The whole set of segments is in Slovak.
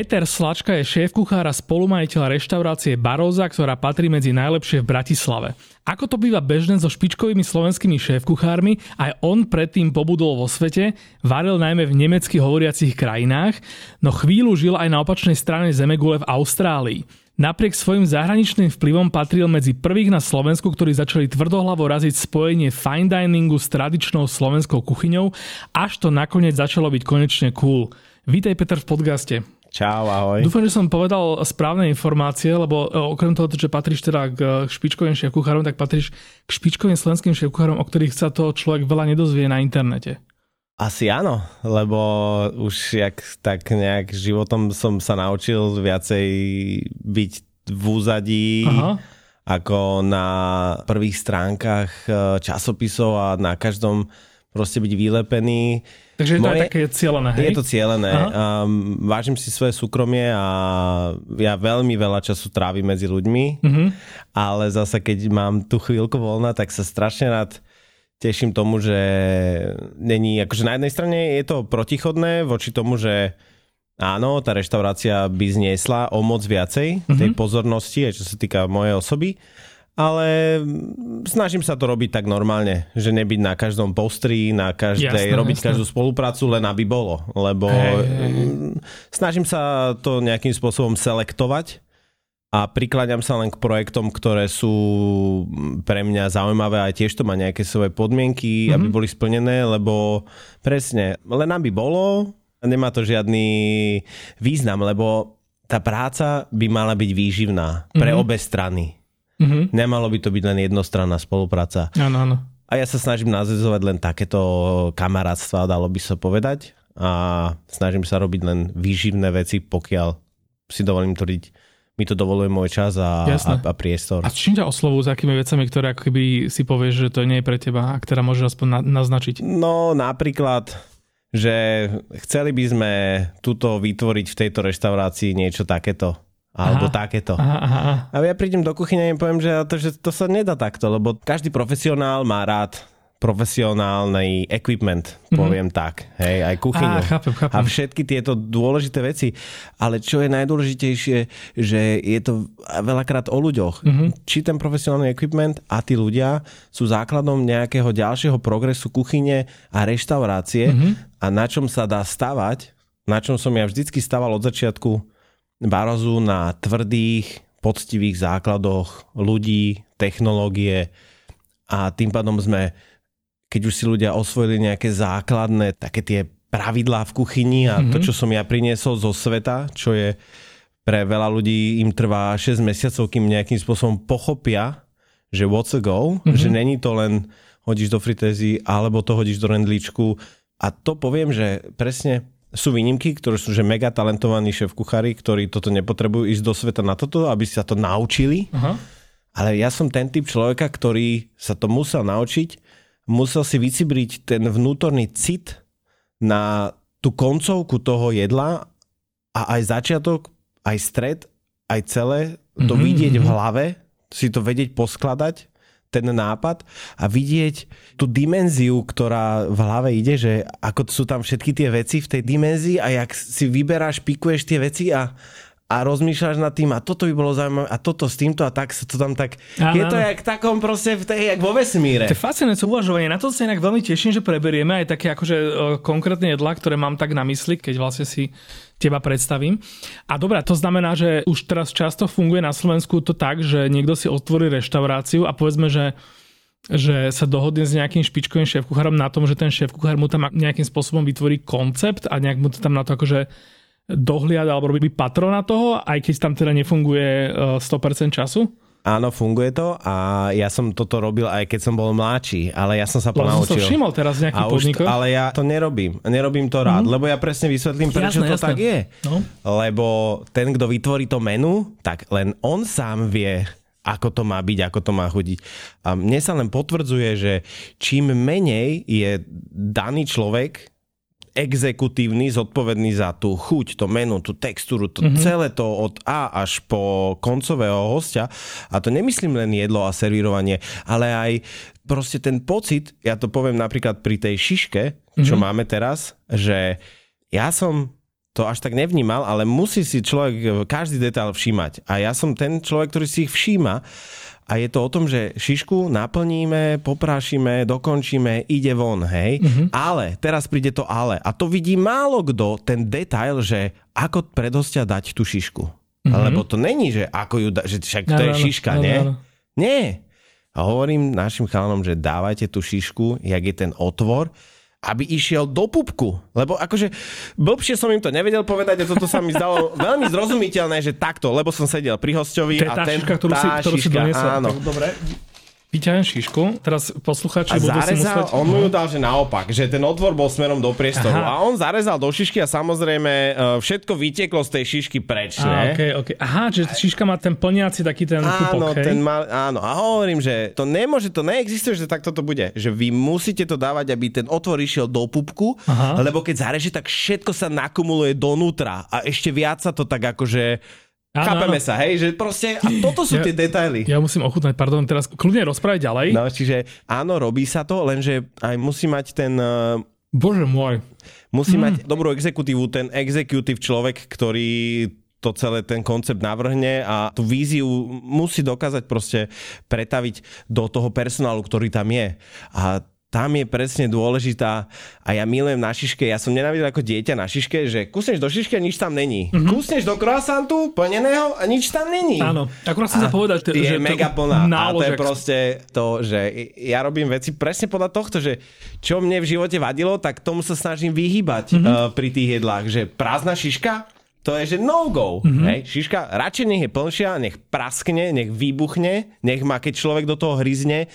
Peter Slačka je šéf-kuchár a spolumajiteľ reštaurácie Baróza, ktorá patrí medzi najlepšie v Bratislave. Ako to býva bežné so špičkovými slovenskými šéf-kuchármi, aj on predtým pobudol vo svete, varil najmä v nemecky hovoriacich krajinách, no chvíľu žil aj na opačnej strane Zemegule v Austrálii. Napriek svojim zahraničným vplyvom patril medzi prvých na Slovensku, ktorí začali tvrdohlavo raziť spojenie fine diningu s tradičnou slovenskou kuchyňou, až to nakoniec začalo byť konečne cool. Vítaj Peter v podcaste. Čau, ahoj. Dúfam, že som povedal správne informácie, lebo e, okrem toho, že patríš teda k špičkovým šéf-kuchárom, tak patríš k špičkovým slovenským šéf-kuchárom, o ktorých sa to človek veľa nedozvie na internete. Asi áno, lebo už jak tak nejak životom som sa naučil viacej byť v úzadí Aha. ako na prvých stránkach e, časopisov a na každom proste byť vylepený. Takže je to Moje, také cieľené, hej? Je to cieľené. Um, vážim si svoje súkromie a ja veľmi veľa času trávim medzi ľuďmi, uh-huh. ale zase keď mám tú chvíľku voľna, tak sa strašne rád teším tomu, že není, akože na jednej strane je to protichodné voči tomu, že áno, tá reštaurácia by zniesla o moc viacej uh-huh. tej pozornosti, aj čo sa týka mojej osoby, ale snažím sa to robiť tak normálne, že nebyť na každom postri, na každej, jasné, robiť jasné. každú spoluprácu len aby bolo, lebo hey, hey. snažím sa to nejakým spôsobom selektovať a prikláňam sa len k projektom, ktoré sú pre mňa zaujímavé a tiež to má nejaké svoje podmienky, mm-hmm. aby boli splnené, lebo presne, len aby bolo, nemá to žiadny význam, lebo tá práca by mala byť výživná pre mm-hmm. obe strany. Mm-hmm. Nemalo by to byť len jednostranná spolupráca. Áno, áno. A ja sa snažím nazvizovať len takéto kamarátstva, dalo by sa povedať. A snažím sa robiť len výživné veci, pokiaľ si dovolím tvrdiť, mi to dovoluje môj čas a, a, a priestor. A čím ťa oslovujú s akými vecami, ktoré ako keby si povieš, že to nie je pre teba a ktorá môžeš aspoň na, naznačiť? No napríklad, že chceli by sme tuto vytvoriť v tejto reštaurácii niečo takéto alebo aha, takéto. Aha, aha. A ja prídem do kuchyne a im poviem, že to, že to sa nedá takto, lebo každý profesionál má rád profesionálny equipment, mm-hmm. poviem tak. Hej, aj kuchyňu. Á, chápem, chápem. A všetky tieto dôležité veci. Ale čo je najdôležitejšie, že je to veľakrát o ľuďoch. Mm-hmm. Či ten profesionálny equipment a tí ľudia sú základom nejakého ďalšieho progresu kuchyne a reštaurácie mm-hmm. a na čom sa dá stavať, na čom som ja vždycky staval od začiatku, Barozu na tvrdých, poctivých základoch ľudí, technológie a tým pádom sme, keď už si ľudia osvojili nejaké základné, také tie pravidlá v kuchyni a mm-hmm. to, mhm. čo som ja priniesol zo sveta, čo je pre veľa ľudí im trvá 6 mesiacov, kým nejakým spôsobom pochopia, že what's a go, mm-hmm. že není to len hodíš do fritézy alebo to hodíš do rendličku a to poviem, že presne sú výnimky, ktoré sú že mega talentovaní šéf kuchári, ktorí toto nepotrebujú ísť do sveta na toto, aby sa to naučili. Uh-huh. Ale ja som ten typ človeka, ktorý sa to musel naučiť, musel si vycibriť ten vnútorný cit na tú koncovku toho jedla a aj začiatok, aj stred, aj celé to mm-hmm. vidieť v mhm. hlave, si to vedieť poskladať ten nápad a vidieť tú dimenziu, ktorá v hlave ide, že ako sú tam všetky tie veci v tej dimenzii a jak si vyberáš, pikuješ tie veci a, a rozmýšľaš nad tým a toto by bolo zaujímavé a toto s týmto a tak sa to tam tak... Aha, je to jak takom proste v tej, jak vo vesmíre. To je fascinujúce uvažovanie. Na to sa inak veľmi teším, že preberieme aj také akože konkrétne jedlá, ktoré mám tak na mysli, keď vlastne si teba predstavím. A dobrá, to znamená, že už teraz často funguje na Slovensku to tak, že niekto si otvorí reštauráciu a povedzme, že že sa dohodne s nejakým špičkovým šéf-kuchárom na tom, že ten šéf-kuchár mu tam nejakým spôsobom vytvorí koncept a nejak mu to tam na to akože dohliada alebo robí patrona toho, aj keď tam teda nefunguje 100% e, času? Áno, funguje to a ja som toto robil aj keď som bol mladší, ale ja som sa Lebo som ponaučil. to všimol teraz v nejakých A už, podnikoch. ale ja to nerobím. Nerobím to rád, lebo ja presne vysvetlím, prečo Jasné, to jasné. tak je. No. Lebo ten, kto vytvorí to menu, tak len on sám vie, ako to má byť, ako to má chutiť. A mne sa len potvrdzuje, že čím menej je daný človek exekutívny, zodpovedný za tú chuť, to menu, tú textúru, to mm-hmm. celé to od A až po koncového hostia. A to nemyslím len jedlo a servírovanie, ale aj proste ten pocit, ja to poviem napríklad pri tej šiške, čo mm-hmm. máme teraz, že ja som to až tak nevnímal, ale musí si človek každý detail všímať. A ja som ten človek, ktorý si ich všíma a je to o tom, že šišku naplníme, poprášime, dokončíme, ide von, hej. Mm-hmm. Ale, teraz príde to ale. A to vidí málo kto, ten detail, že ako pred hostia dať tú šišku. Mm-hmm. Lebo to není, že ako ju da, že však to Áno, je áno, šiška, áno, nie? áno. Nie. A hovorím našim chalanom, že dávajte tú šišku, jak je ten otvor, aby išiel do pupku. Lebo akože blbšie som im to nevedel povedať a toto sa mi zdalo veľmi zrozumiteľné, že takto, lebo som sedel pri hostovi To je a tá ten, šiška, ktorú si, ktorú si doniesol. áno. Dobre. Vyťahujem šišku. Teraz posluchači A budú si zarezal, musieť... on mu ju dal, že naopak, že ten otvor bol smerom do priestoru. Aha. A on zarezal do šišky a samozrejme e, všetko vytieklo z tej šišky preč. Á, ne? okay, okay. Aha, že šiška má ten plniaci taký ten Áno, hej? ten mal, áno. A hovorím, že to nemôže, to neexistuje, že takto to bude. Že vy musíte to dávať, aby ten otvor išiel do pupku, Aha. lebo keď zareže, tak všetko sa nakumuluje donútra a ešte viac sa to tak akože... Áno, Chápeme áno. sa, hej? Že proste... A toto sú Ja- tie detaily. Ja musím ochutnať, pardon, teraz kľudne rozprávať ďalej. No, čiže áno, robí sa to, lenže aj musí mať ten... eh, Bože môj. Musí Hmm. mať dobrú exekutívu, ten executive človek, ktorý to celé ten koncept navrhne a tú víziu musí dokázať proste pretaviť do toho personálu, ktorý tam je. A tam je presne dôležitá a ja milujem na šiške, ja som nenávidel ako dieťa na šiške, že kusneš do šišky a nič tam není. Mm-hmm. Kusneš do croissantu plneného a nič tam není. Áno, akurát som sa povedať, je že to- mega plná. A to je proste to, že ja robím veci presne podľa tohto, že čo mne v živote vadilo, tak tomu sa snažím vyhýbať Mhm. mm-hmm. uh, pri tých jedlách, že prázdna šiška, to je, že no-go. Mhm. Mm-hmm. Hej, šiška, radšej nech je plnšia, nech praskne, nech vybuchne, nech má, keď človek do toho hryzne,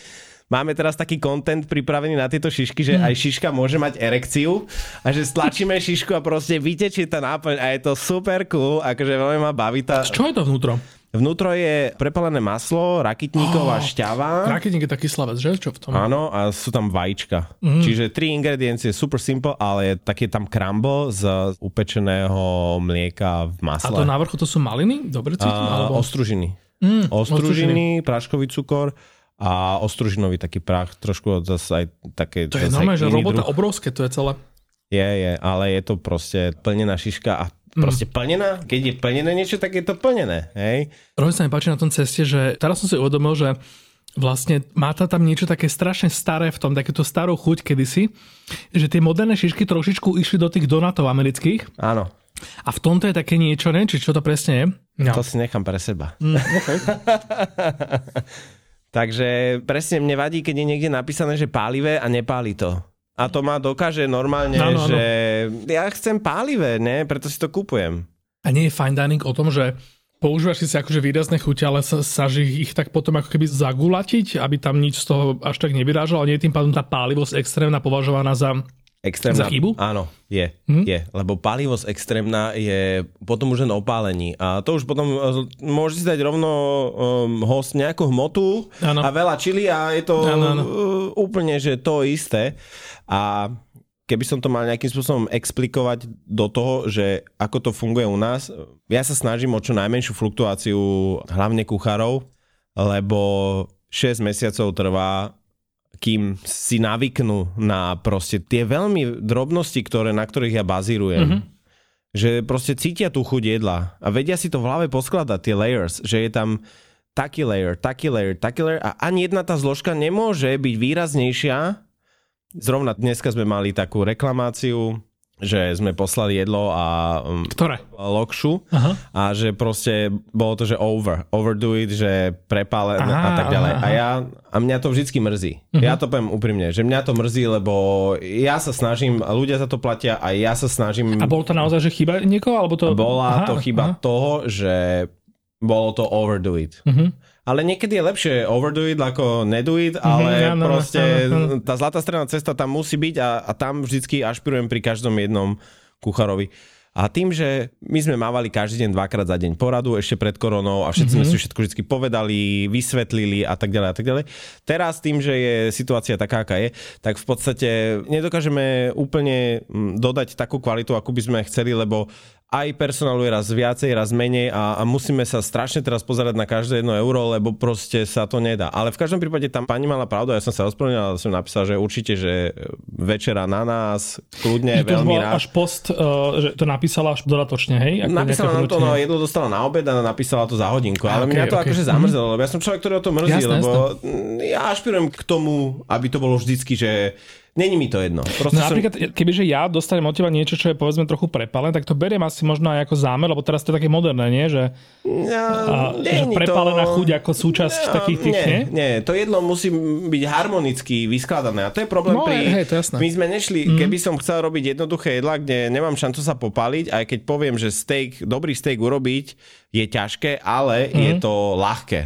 Máme teraz taký content pripravený na tieto šišky, že Mhm. aj šiška môže mať erekciu a že stlačíme šišku a proste vytečie tá náplň a je to super cool, akože veľmi ma baví tá, Čo je to vnútro? Vnútro je prepalené maslo, rakitníková Oh, šťava. Raketník je taký slavec, že? Čo v tom? Áno, a sú tam vajíčka. Mm. Čiže tri ingrediencie, super simple, ale je tam crumble z upečeného mlieka v A masle. to na vrchu to sú maliny? Dobre cítim? a, alebo... ostružiny. Mm, Ostružiny, práškový cukor a ostružinový taký prach, trošku zase aj také... To je normálne, že robota druh. obrovské, to je celé. Je, je, ale je to proste plnená šiška a Mm. proste plnená, keď je plnené niečo, tak je to plnené, hej? Rovne sa mi páči na tom ceste, že teraz som si uvedomil, že vlastne má to tam niečo také strašne staré v tom, takéto starú chuť kedysi, že tie moderné šišky trošičku išli do tých donatov amerických Áno, a v tomto je také niečo, ne? Či čo to presne je? No. to si nechám pre seba. Mm, okay. Takže presne mne vadí, keď je niekde napísané, že pálivé a nepáli to. A to ma dokáže normálne, Áno, áno. že ja chcem pálivé, ne? Preto si to kupujem. A nie je fine dining o tom, že používaš si ako výrazné chute, ale sa snaží ich tak potom ako keby zagulatiť, aby tam nič z toho až tak nevyrážalo, nie je tým pádom tá pálivosť extrémna považovaná za... Extrémna, Za chybu? Áno, je, Hm? je. Lebo pálivosť extrémna je potom už len opálení. A to už potom uh, môže si dať rovno um, host nejakú hmotu Áno. a veľa čili a je to Áno, áno. uh, úplne, že to isté. A keby som to mal nejakým spôsobom explikovať do toho, že ako to funguje u nás, ja sa snažím o čo najmenšiu fluktuáciu hlavne kuchárov, lebo 6 mesiacov trvá kým si navyknú na proste tie veľmi drobnosti, ktoré, na ktorých ja bazírujem. Mhm. Mm-hmm. Že proste cítia tú chuť jedla a vedia si to v hlave poskladať, tie layers, že je tam taký layer, taký layer, taký layer a ani jedna tá zložka nemôže byť výraznejšia. Zrovna dneska sme mali takú reklamáciu, že sme poslali jedlo a um, Ktoré? lokšu Aha. a že proste bolo to, že over, overdo it, že prepálené a tak ďalej. aha, A ja, a mňa to vždycky mrzí. Mhm. Ja to poviem úprimne, že mňa to mrzí, lebo ja sa snažím, ľudia za to platia a ja sa snažím... A bolo to naozaj, že chyba niekoho? Alebo to... Bola Aha, to chyba aha. toho, že bolo to overdo it. Uh-huh. Ale niekedy je lepšie overdo it ako nedo it, ale mm, proste áno, áno. tá zlatá stredná cesta tam musí byť a, a tam vždycky ašpirujem pri každom jednom kucharovi. A tým, že my sme mávali každý deň dvakrát za deň poradu ešte pred koronou a všetci mm-hmm. sme si všetko vždy povedali, vysvetlili a tak ďalej a tak ďalej. Teraz tým, že je situácia taká, aká je, tak v podstate nedokážeme úplne mm, dodať takú kvalitu, akú by sme chceli, lebo aj personálu je raz viacej, raz menej a, a musíme sa strašne teraz pozerať na každé jedno euro, lebo proste sa to nedá. Ale v každom prípade tam pani mala pravdu, ja som sa ospravedlnil, ale som napísal, že určite, že večera na nás, kľudne, že to veľmi rád. až post, uh, že to napísala až dodatočne, hej? Ako napísala nám to, no jedlo dostala na obed a napísala to za hodinku, ale okay, mňa to okay. akože zamrzelo, lebo ja som človek, ktorý o to mrzí, jasne, lebo jasne. ja ašpirujem k tomu, aby to bolo vždycky, že Není mi to jedno. Proste no, napríklad, som... kebyže ja dostanem od teba niečo, čo je povedzme trochu prepálené, tak to beriem asi možno aj ako zámer, lebo teraz to je také moderné, nie? Že, no, a, že prepálená to... chuť ako súčasť no, takých tých, nie, nie? Nie, to jedlo musí byť harmonicky vyskladané a to je problém no, pri... Hej, to jasné. My sme nešli, mm. keby som chcel robiť jednoduché jedla, kde nemám šancu sa popaliť, aj keď poviem, že steak, dobrý steak urobiť je ťažké, ale mm. je to ľahké.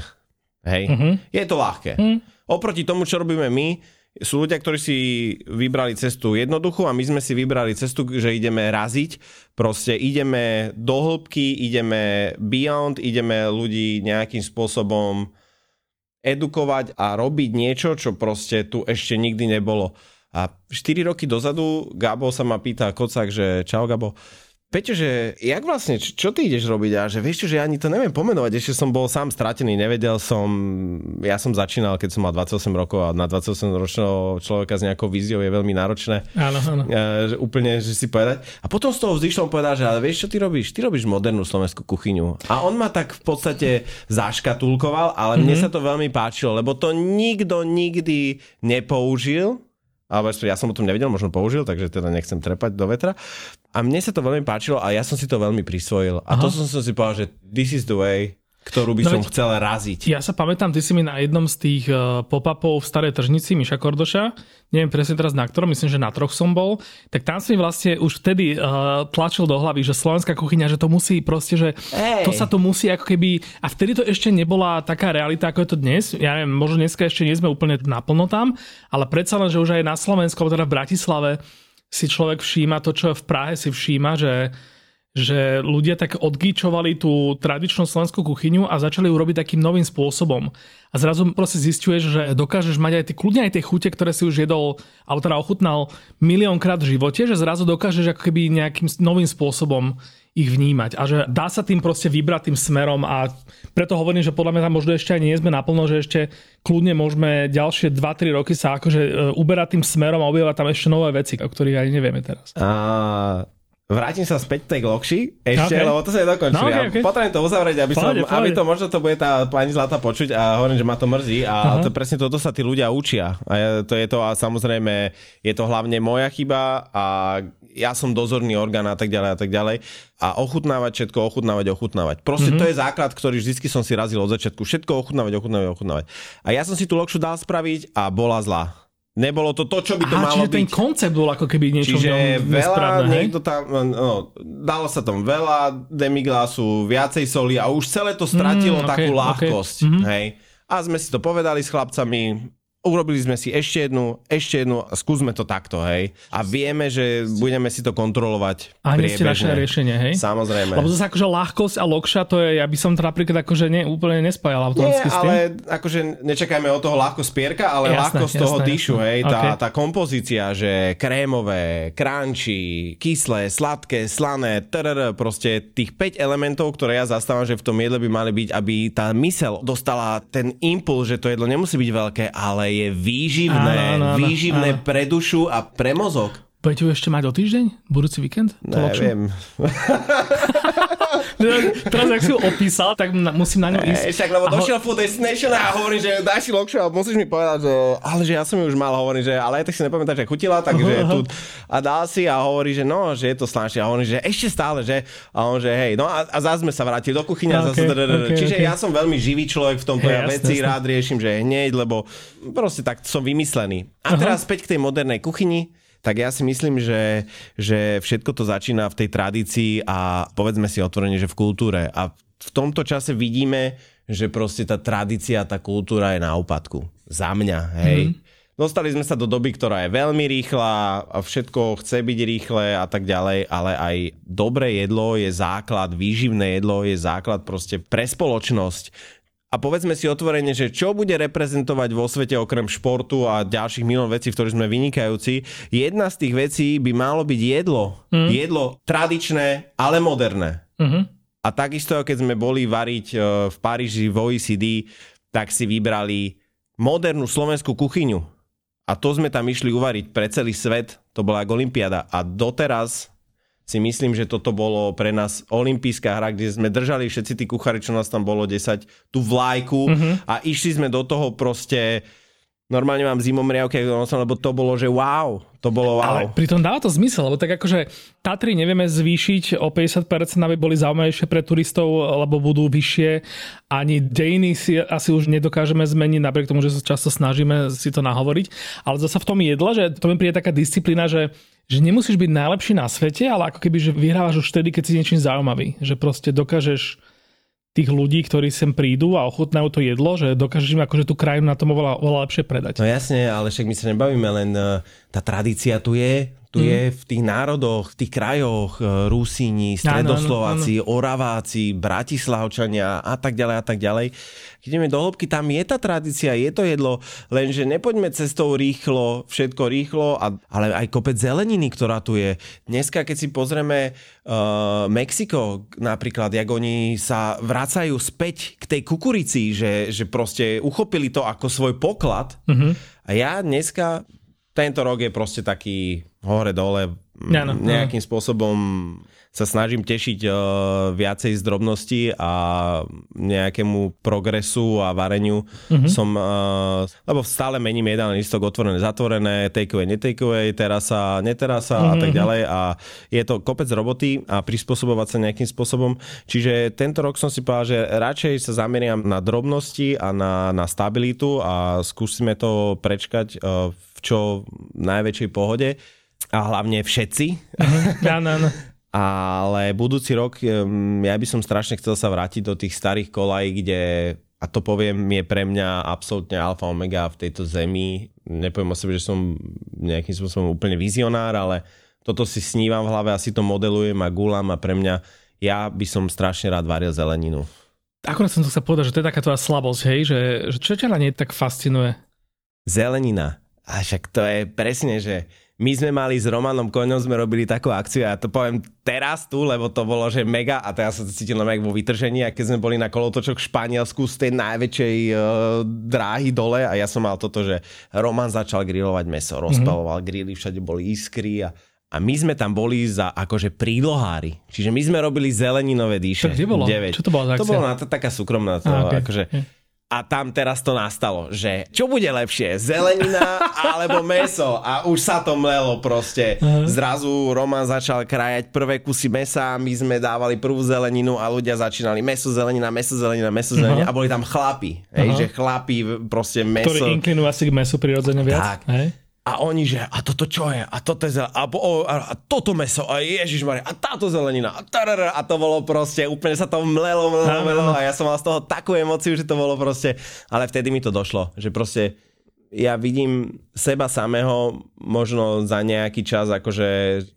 Hej? Mm-hmm. Je to ľahké. Mm. Oproti tomu, čo robíme my, sú ľudia, ktorí si vybrali cestu jednoduchú a my sme si vybrali cestu, že ideme raziť. Proste ideme do hĺbky, ideme beyond, ideme ľudí nejakým spôsobom edukovať a robiť niečo, čo proste tu ešte nikdy nebolo. A 4 roky dozadu Gabo sa ma pýta Kocak, že čau Gabo, Peťo, že jak vlastne, čo ty ideš robiť? A že vieš čo, že ja ani to neviem pomenovať, ešte som bol sám stratený, nevedel som, ja som začínal, keď som mal 28 rokov a na 28 ročného človeka s nejakou víziou je veľmi náročné. Áno, áno. Že úplne, že si povedať. A potom z toho vzdyšlo povedal, že ale vieš čo ty robíš? Ty robíš modernú slovenskú kuchyňu. A on ma tak v podstate zaškatulkoval, ale mm-hmm. mne mhm. sa to veľmi páčilo, lebo to nikto nikdy nepoužil alebo ja som o tom nevedel, možno použil, takže teda nechcem trepať do vetra. A mne sa to veľmi páčilo a ja som si to veľmi prisvojil. A Aha. to som si povedal, že this is the way, ktorú by no som veď, chcel raziť. Ja sa pamätám, ty si mi na jednom z tých uh, pop-upov v starej tržnici Miša Kordoša, neviem presne teraz na ktorom, myslím, že na troch som bol, tak tam si mi vlastne už vtedy uh, tlačil do hlavy, že slovenská kuchyňa, že to musí proste, že hey. to sa to musí ako keby, a vtedy to ešte nebola taká realita, ako je to dnes. Ja neviem, možno dneska ešte nie sme úplne naplno tam, ale predsa len, že už aj na Slovensku, teda v Bratislave si človek všíma to, čo v Prahe si všíma, že že ľudia tak odgýčovali tú tradičnú slovenskú kuchyňu a začali ju robiť takým novým spôsobom. A zrazu proste zistuješ, že dokážeš mať aj tie, kľudne aj tie chute, ktoré si už jedol, alebo teda ochutnal miliónkrát v živote, že zrazu dokážeš ako keby nejakým novým spôsobom ich vnímať a že dá sa tým proste vybrať tým smerom a preto hovorím, že podľa mňa tam možno ešte aj nie sme naplno, že ešte kľudne môžeme ďalšie 2-3 roky sa akože e, uberať tým smerom a objavať tam ešte nové veci, o ktorých aj nevieme teraz. A Vrátim sa späť tej Glokši ešte, okay. lebo to sa nedokončili. No, okay, okay. Potrebujem to uzavrieť, aby, pohode, som, pohode. aby to možno to bude tá pani Zlata počuť a hovorím, že ma to mrzí a uh-huh. to, presne toto sa tí ľudia učia. A ja, to je to a samozrejme je to hlavne moja chyba a ja som dozorný orgán a tak ďalej a tak ďalej. A ochutnávať všetko, ochutnávať, ochutnávať. Proste uh-huh. to je základ, ktorý vždy som si razil od začiatku. Všetko ochutnávať, ochutnávať, ochutnávať. A ja som si tú lokšu dal spraviť a bola zlá. Nebolo to to, čo by to Aha, malo čiže byť. ten koncept bol ako keby niečo Čiže veľa, niekto tam, no, dalo sa tam veľa demiglasu, viacej soli a už celé to stratilo mm, okay, takú ľahkosť. Okay. Mm-hmm. Hej. A sme si to povedali s chlapcami, urobili sme si ešte jednu, ešte jednu a skúsme to takto, hej. A vieme, že budeme si to kontrolovať A ste naše riešenie, hej? Samozrejme. Lebo zase akože ľahkosť a lokša, to je, ja by som to napríklad akože ne, úplne nespájal automaticky Nie, ale akože nečakajme od toho ľahkosť pierka, ale jasné, ľahkosť jasné, toho jasné. dyšu, hej. Tá, okay. tá kompozícia, že krémové, crunchy, kyslé, sladké, slané, trr, proste tých 5 elementov, ktoré ja zastávam, že v tom jedle by mali byť, aby tá mysel dostala ten impuls, že to jedlo nemusí byť veľké, ale je výživné, áno, áno, áno, výživné áno. pre dušu a pre mozog. Budete ju ešte mať o týždeň? Budúci víkend? Neviem. Teraz, ak si ho opísal, tak na, musím na ňu ísť. Však, lebo došiel ho... Food Destination a hovorí, že daj si lokšu a musíš mi povedať, že ale že ja som ju už mal, hovorí, že ale ja tak si nepamätám, že chutila, takže uh-huh. tu a dal si a hovorí, že no, že je to slanšie a hovorí, že ešte stále, že a on, že hej, no a, a zase sme sa vrátili do kuchyne a zase, okay, čiže okay. ja som veľmi živý človek v tomto, hey, ja veci rád riešim, že hneď, lebo proste tak som vymyslený. A teraz späť k tej modernej kuchyni tak ja si myslím, že, že všetko to začína v tej tradícii a povedzme si otvorene, že v kultúre. A v tomto čase vidíme, že proste tá tradícia, tá kultúra je na úpadku. Za mňa, hej. Mm-hmm. Dostali sme sa do doby, ktorá je veľmi rýchla a všetko chce byť rýchle a tak ďalej, ale aj dobré jedlo je základ, výživné jedlo je základ proste pre spoločnosť. A povedzme si otvorene, že čo bude reprezentovať vo svete okrem športu a ďalších milión vecí, v ktorých sme vynikajúci. Jedna z tých vecí by malo byť jedlo. Mm. Jedlo tradičné, ale moderné. Mm-hmm. A takisto, keď sme boli variť e, v Paríži v OECD, tak si vybrali modernú slovenskú kuchyňu a to sme tam išli uvariť pre celý svet, to bola ako Olympiáda. A doteraz si myslím, že toto bolo pre nás olympijská hra, kde sme držali všetci tí kuchári, čo nás tam bolo 10, tú vlajku mm-hmm. a išli sme do toho proste normálne mám zimomriavky, lebo to bolo, že wow, to bolo wow. Ale pritom dáva to zmysel, lebo tak akože Tatry nevieme zvýšiť o 50%, aby boli zaujímavejšie pre turistov, lebo budú vyššie. Ani dejiny si asi už nedokážeme zmeniť, napriek tomu, že sa často snažíme si to nahovoriť. Ale zase v tom jedle, že to mi príde taká disciplína, že že nemusíš byť najlepší na svete, ale ako keby, že vyhrávaš už vtedy, keď si niečím zaujímavý. Že proste dokážeš tých ľudí, ktorí sem prídu a ochutnajú to jedlo, že dokážeš im akože tú krajinu na tom oveľa, oveľa lepšie predať. No jasne, ale však my sa nebavíme len, e, tá tradícia tu je, tu mm. je v tých národoch, v tých krajoch, e, Rusíni, Stredoslováci, no, no, no. Oraváci, Bratislavčania a tak ďalej a tak ďalej. Keď ideme do hĺbky, tam je tá tradícia, je to jedlo, lenže nepoďme cestou rýchlo, všetko rýchlo, a, ale aj kopec zeleniny, ktorá tu je. Dneska, keď si pozrieme uh, Mexiko napríklad, jak oni sa vracajú späť k tej kukurici, že, že proste uchopili to ako svoj poklad. Mm-hmm. A ja dneska tento rok je proste taký hore-dole, no, nejakým spôsobom sa snažím tešiť uh, viacej z drobnosti a nejakému progresu a vareniu uh-huh. som, uh, lebo stále mením jedálny listok otvorené, zatvorené, takeaway, netakeaway, terasa, neterasa uh-huh. a tak mhm. ďalej a je to kopec roboty a prispôsobovať sa nejakým spôsobom. Čiže tento rok som si povedal, že radšej sa zameriam na drobnosti a na, na stabilitu a skúsime to prečkať uh, v čo najväčšej pohode a hlavne všetci. Áno, áno. Ale budúci rok ja by som strašne chcel sa vrátiť do tých starých kolají, kde a to poviem, je pre mňa absolútne alfa omega v tejto zemi. Nepoviem o sebe, že som nejakým spôsobom úplne vizionár, ale toto si snívam v hlave a si to modelujem a gulám a pre mňa ja by som strašne rád varil zeleninu. Akurát som to chcel povedať, že to je taká tvoja slabosť, hej? Že, že čo ťa na nej tak fascinuje? Zelenina. A však to je presne, že my sme mali s Romanom Koňom, sme robili takú akciu a ja to poviem teraz tu, lebo to bolo, že mega a teraz sa to cítil len vo vytržení a keď sme boli na kolotočok v Španielsku z tej najväčšej uh, dráhy dole a ja som mal toto, že Roman začal grilovať meso, mhm. rozpaloval mm-hmm. grily, všade boli iskry a a my sme tam boli za akože prílohári. Čiže my sme robili zeleninové dýše. To kde bolo? 9. Čo to To bolo na to, taká súkromná. To, ah, okay. akože, a tam teraz to nastalo, že čo bude lepšie, zelenina alebo meso a už sa to mlelo proste. Zrazu Roman začal krajať prvé kusy mesa, my sme dávali prvú zeleninu a ľudia začínali meso, zelenina, meso, zelenina, meso, zelenina uh-huh. a boli tam chlapi, hej, uh-huh. že chlapi proste meso. Ktorí inklinujú asi k mesu prirodzene viac. Tak. Hej? A oni, že a toto čo je? A toto je. A, a, a toto meso. A Ježiš a táto zelenina. A, tarara, a to bolo proste, úplne sa to mlelo, mlelo, mlelo. A ja som mal z toho takú emociu, že to bolo proste... Ale vtedy mi to došlo, že proste ja vidím seba samého možno za nejaký čas, akože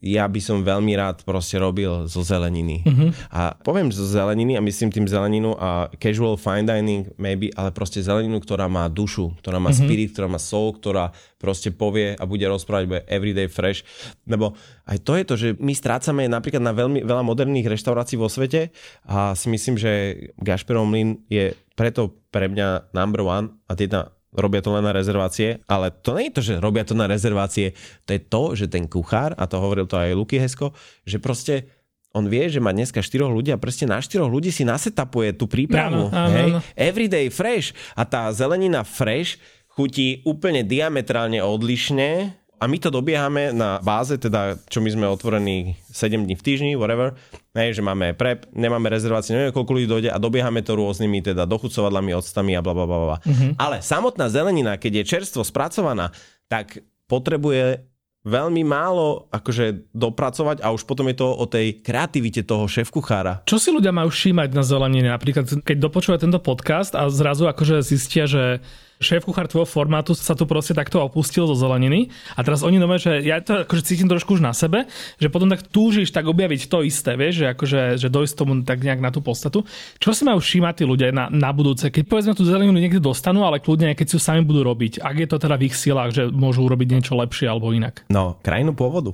ja by som veľmi rád proste robil zo zeleniny. Mm-hmm. A poviem zo zeleniny a myslím tým zeleninu a casual fine dining maybe, ale proste zeleninu, ktorá má dušu, ktorá má mm-hmm. spirit, ktorá má soul, ktorá proste povie a bude rozprávať, bude everyday fresh. Lebo aj to je to, že my strácame napríklad na veľmi veľa moderných reštaurácií vo svete a si myslím, že Gašperov mlyn je preto pre mňa number one a jedna robia to len na rezervácie, ale to nie je to, že robia to na rezervácie, to je to, že ten kuchár, a to hovoril to aj Luky Hesko, že proste on vie, že má dneska štyroch ľudí a proste na štyroch ľudí si nasetapuje tú prípravu. Áno, áno, hej? Áno. Everyday fresh. A tá zelenina fresh chutí úplne diametrálne odlišne a my to dobiehame na báze, teda čo my sme otvorení 7 dní v týždni, whatever, hej, že máme prep, nemáme rezervácie, neviem koľko ľudí dojde a dobiehame to rôznymi teda dochucovadlami, octami a bla bla bla. Mm-hmm. Ale samotná zelenina, keď je čerstvo spracovaná, tak potrebuje veľmi málo akože dopracovať a už potom je to o tej kreativite toho šéf-kuchára. Čo si ľudia majú všímať na zelenine? Napríklad, keď dopočúvajú tento podcast a zrazu akože zistia, že šéf kuchár tvojho formátu sa tu proste takto opustil zo zeleniny a teraz oni nové, že ja to akože cítim trošku už na sebe, že potom tak túžiš tak objaviť to isté, vieš, že akože že dojsť tomu tak nejak na tú podstatu. Čo si majú všímať tí ľudia na, na budúce, keď povedzme tú zeleninu niekde dostanú, ale kľudne keď si ju sami budú robiť, ak je to teda v ich silách, že môžu urobiť niečo lepšie alebo inak. No, krajinu pôvodu.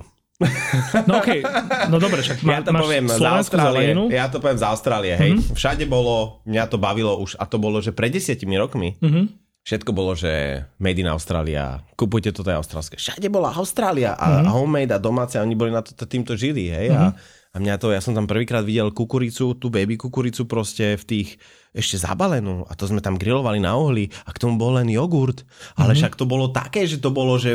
No okej, okay. no dobre, však má, ja to poviem z Austrálie, zeleninu. ja to poviem z Austrálie, hej. Mm-hmm. Všade bolo, mňa to bavilo už, a to bolo, že pred desiatimi rokmi, mm-hmm Všetko bolo, že made in Australia, kupujte toto je austrálske. Všade bola Austrália a mm-hmm. homemade a domáce, a oni boli na to, týmto žili, hej. Mm-hmm. A, a mňa to, ja som tam prvýkrát videl kukuricu, tú baby kukuricu proste v tých, ešte zabalenú a to sme tam grilovali na ohli a k tomu bol len jogurt. Ale mm-hmm. však to bolo také, že to bolo, že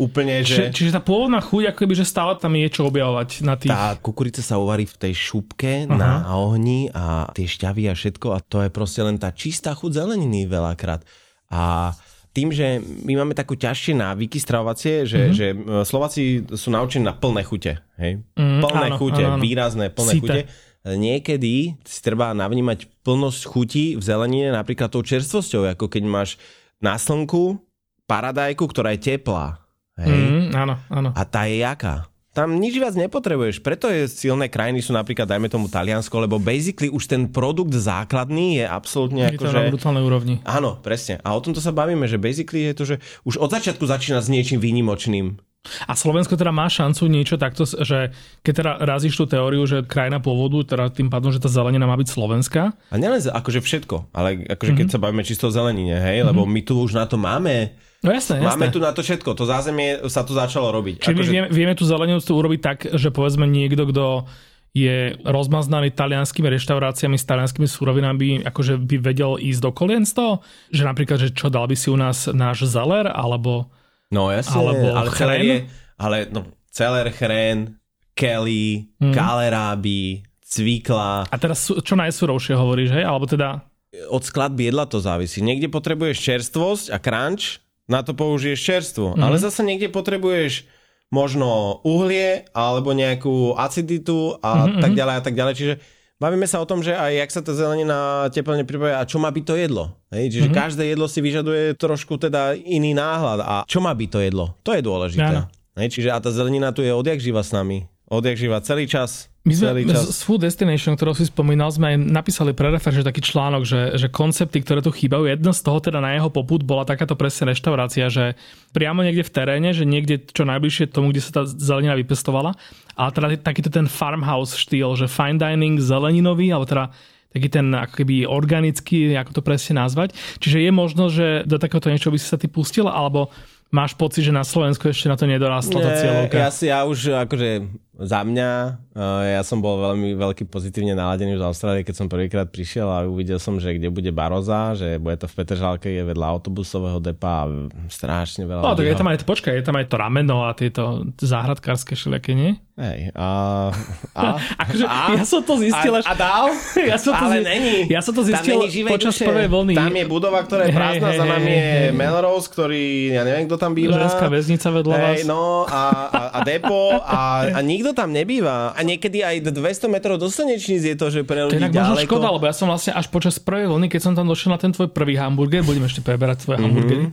Úplne, že... Či, čiže tá pôvodná chuť, ako keby, že stále tam je čo objavovať na tých... Tá kukurica sa uvarí v tej šupke Aha. na ohni a tie šťavy a všetko a to je proste len tá čistá chuť zeleniny veľakrát. A tým, že my máme takú ťažšie návyky stravovacie, že, mm-hmm. že Slováci sú naučení na plné chute. Hej? Mm, plné áno, chute, áno, áno. výrazné plné Sýte. chute. Niekedy si treba navnímať plnosť chutí v zelenine napríklad tou čerstvosťou, ako keď máš na slnku paradajku, ktorá je teplá. Hej? Mm, áno, áno. A tá je jaká? Tam nič viac nepotrebuješ, preto je silné krajiny sú napríklad, dajme tomu Taliansko, lebo basically už ten produkt základný je absolútne je to že... na brutálnej úrovni. Áno, presne. A o tomto sa bavíme, že basically je to, že už od začiatku začína s niečím výnimočným. A Slovensko teda má šancu niečo takto, že keď teda razíš tú teóriu, že krajina pôvodu, teda tým pádom, že tá zelenina má byť slovenská. A nielen akože všetko, ale akože mm-hmm. keď mhm. sa bavíme čisto o zelenine, hej, mm-hmm. lebo my tu už na to máme No jasné, jasné. Máme tu na to všetko, to zázemie sa tu začalo robiť. Čiže my že... vieme, vieme tú zeleninu urobiť tak, že povedzme niekto, kto je rozmaznaný talianskými reštauráciami s talianskými súrovinami, akože by vedel ísť do kolien z toho? Že napríklad, že čo, dal by si u nás náš zeler, alebo No jasne, alebo ale chrén? Je, ale no, celer, chrén, Kelly, hmm. kaleráby, cvikla. A teraz čo najsurovšie hovoríš, hej? Alebo teda... Od skladby jedla to závisí. Niekde potrebuješ čerstvosť a crunch, na to použiješ čerstvo. Mm-hmm. Ale zase niekde potrebuješ možno uhlie alebo nejakú aciditu a mm-hmm. tak ďalej a tak ďalej. Čiže bavíme sa o tom, že aj jak sa tá zelenina teplne pripravuje a čo má byť to jedlo. Hej? Čiže mm-hmm. každé jedlo si vyžaduje trošku teda iný náhľad. A čo má byť to jedlo? To je dôležité. Hej? Čiže a tá zelenina tu je odjak živa s nami. Odjak živa celý čas my sme z Food Destination, ktorú si spomínal, sme aj napísali pre refer, že taký článok, že, že koncepty, ktoré tu chýbajú, jedna z toho teda na jeho poput bola takáto presne reštaurácia, že priamo niekde v teréne, že niekde čo najbližšie tomu, kde sa tá zelenina vypestovala, ale teda takýto ten farmhouse štýl, že fine dining zeleninový, alebo teda taký ten ako keby organický, ako to presne nazvať. Čiže je možno, že do takéhoto niečo by si sa ty pustila, alebo máš pocit, že na Slovensku ešte na to nedorastla tá cieľovka? Ja si ja už akože za mňa, eh, ja som bol veľmi veľký pozitívne naladený už z Austrálie, keď som prvýkrát prišiel a uvidel som, že kde bude Baroza, že bude to v Petržalke, je vedľa autobusového depa a strašne veľa. No, tak je tam aj, počkaj, je tam aj to rameno a tieto záhradkárske všelijaké, nie? Hej, a... a, akože, a ja som to zistil až... A, a ja som to Ale zi... není. Ja som to zistil počas duše. prvej vlny. Tam je budova, ktorá je prázdna, hey, za nami je hey, Melrose, ktorý, ja neviem, kto tam býva. Ženská väznica vedľa hey, vás. No, a, a, a depo a, a nikto tam nebýva. A niekedy aj 200 metrov do slnečníc je to, že pre ľudí to je ďaleko. škoda, lebo ja som vlastne až počas prvej vlny, keď som tam došiel na ten tvoj prvý hamburger, budeme ešte preberať tvoje mm-hmm.